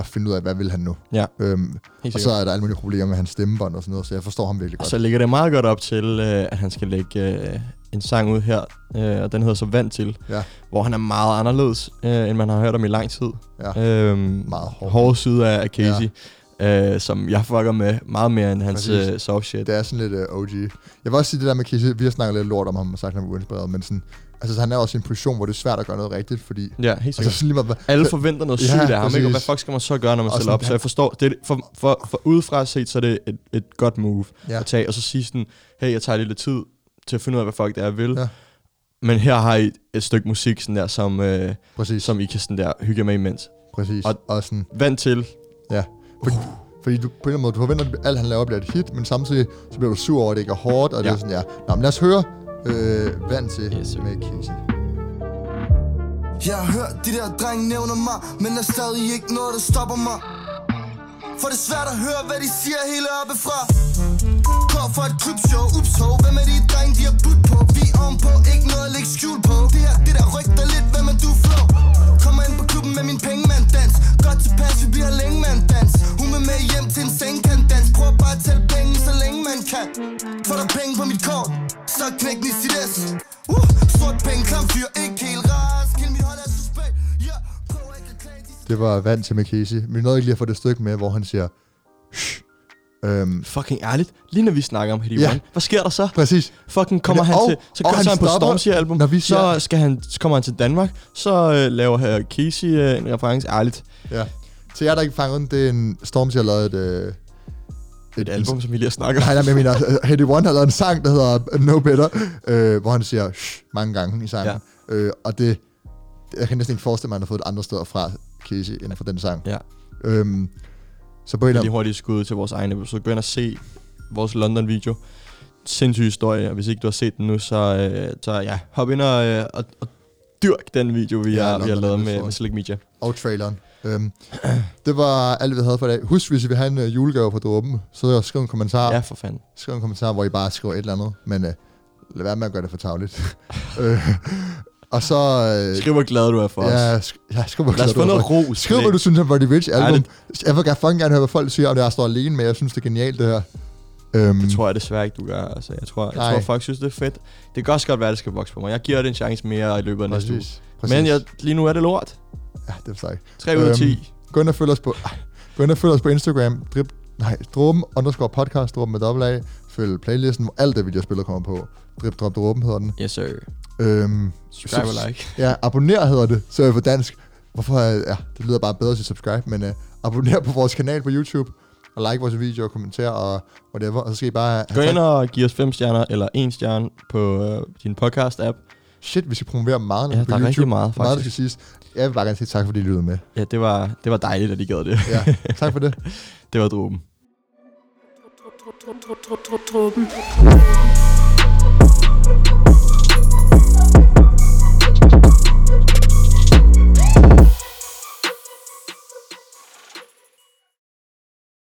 at finde ud af, hvad vil han nu. Ja, Øhm, og så er der alle mulige problemer med hans stemmebånd og sådan noget, så jeg forstår ham virkelig Og godt. så ligger det meget godt op til, øh, at han skal lægge øh, en sang ud her, øh, og den hedder så Vand til, Ja. hvor han er meget anderledes, øh, end man har hørt om i lang tid. Ja. Øhm, Meget hård. hårde side af Casey, ja. øh, som jeg fucker med meget mere end hans øh, soft shit. Det er sådan lidt uh, OG. Jeg vil også sige det der med Casey, vi har snakket lidt lort om ham og sagt, at han er uinspireret, men sådan, altså, så han er også i en position, hvor det er svært at gøre noget rigtigt, fordi Ja, helt altså, sikkert. lige meget, Alle forventer noget Ja, sygt af ham, ikke? Og hvad fuck skal man så gøre, når man stiller op? Så jeg forstår, det er, for, for, for udefra set, så er det et, et godt move Ja. at tage, og så sige sådan, hey, jeg tager lidt tid til at finde ud af, hvad fuck det er, jeg vil. Ja. Men her har I et stykke musik, sådan der, som, øh, præcis, som I kan sådan der hygge med imens. præcis. og- Og, sådan, Vand til. ja. Fordi, fordi du på en eller anden måde, du forventer, at alt han laver bliver et hit, men samtidig så bliver du sur over, at det ikke er hårdt, og ja. det er sådan, ja. Nå, men lad os høre øh, vand til Yes, sir. med Casey. Jeg har hørt de der drenge nævner mig Men der er stadig ikke noget, der stopper mig For det er svært at høre, hvad de siger hele oppe fra Går for et krybshow, ups ho Hvem er de drenge, de har budt på? Vi er ovenpå, ikke noget at lægge skjul på Det her, det der rygter lidt, hvem er du flow? Kommer ind på klubben med min pengemand dans. Godt tilpas, vi bliver længe mand dans. Hun vil med hjem til en sengkant dans. Prøv bare at tælle penge, så længe man kan. Får der penge på mit kort, så knæk ni sit S. Uh, Sort penge, klam fyr, ikke helt rask Kill me, hold af suspekt. Yeah. prøv ikke at klage de Det var vand til med Men vi nåede ikke lige at få det stykke med, hvor han siger, Shh. Øhm, Fucking ærligt. Lige når vi snakker om Heady Ja. One, hvad sker der så? præcis. Fucking kommer han og- til, så kører han han på Stormzy-album, når vi siger- så, skal han, så kommer han til Danmark, så øh, laver her Casey øh, en reference ærligt. Ja. Til jer, der ikke fanger den, det er en Stormzy har lavet et... Øh, Et album, som vi lige har snakket om. Nej, nej, men jeg mener, øh, Heady One har lavet en sang, der hedder No Better, øh, hvor han siger Shh, mange gange i sangen. Ja. Øh, og det, jeg kan næsten ikke forestille mig, at han har fået et andet steder fra Casey, end fra den sang. Ja. Øhm, så på eller hurtigt skud til vores egne episode. Gå ind og se vores London-video. Sindssyg historie, og hvis ikke du har set den nu, så, øh, så ja, hop ind og, øh, og, og dyrk den video, vi, Ja, har, vi har lavet med, med Slick Media. og traileren. Øhm, det var alt, vi havde for i dag. Husk, hvis I vil have en uh, julegave på dråben, så skriv en kommentar. Ja, for fanden. Skriv en kommentar, hvor I bare skriver et eller andet. Men uh, lad være med at gøre det for tavligt. øh, og så... Øh, Skriv, hvor glad du er for os. ja, sk- ja, skriv, hvor glad du er noget for- ros. Skriv, for hvad du det. synes om Roddy Rich album. Ærligt. Jeg vil gerne gerne høre, hvad folk siger, om det er, jeg står alene med. Jeg synes, det er genialt, det her. Øhm, Det tror jeg desværre ikke, du gør. Altså, jeg tror, jeg Nej. tror folk synes, det er fedt. Det kan også godt være, at det skal vokse på mig. Jeg giver det en chance mere i løbet af næste uge. præcis. Men jeg, lige nu er det lort. Ja, det er sejt. 3 ud af Øhm, 10. Gå ind og følg os på... Ej, gå ind og følg os på Instagram. Drip, nej, dråben underscore podcast, dråben med dobbelt A. Følg playlisten, hvor alt det, vi har spillet, kommer på. Drip, drop, dråben hedder den. Yes, sir. Øhm, Subscribe og subs- like. Ja, abonner hedder det, så er det på dansk. Hvorfor? er- Ja, det lyder bare bedre at sige subscribe, men uh, abonner på vores kanal på YouTube, og like vores video og kommenter og whatever, og så skal I bare... Gå ind og giv os 5 stjerner eller 1 stjerne på øh, din podcast-app. Shit, vi skal promovere meget Ja, på der er YouTube. rigtig meget, Meget, der faktisk. skal siges. Jeg vil bare gerne sige tak, fordi I lyttede med. Ja, det var, det var dejligt, at de gad det. Ja, tak for det. det var dråben. Dråben.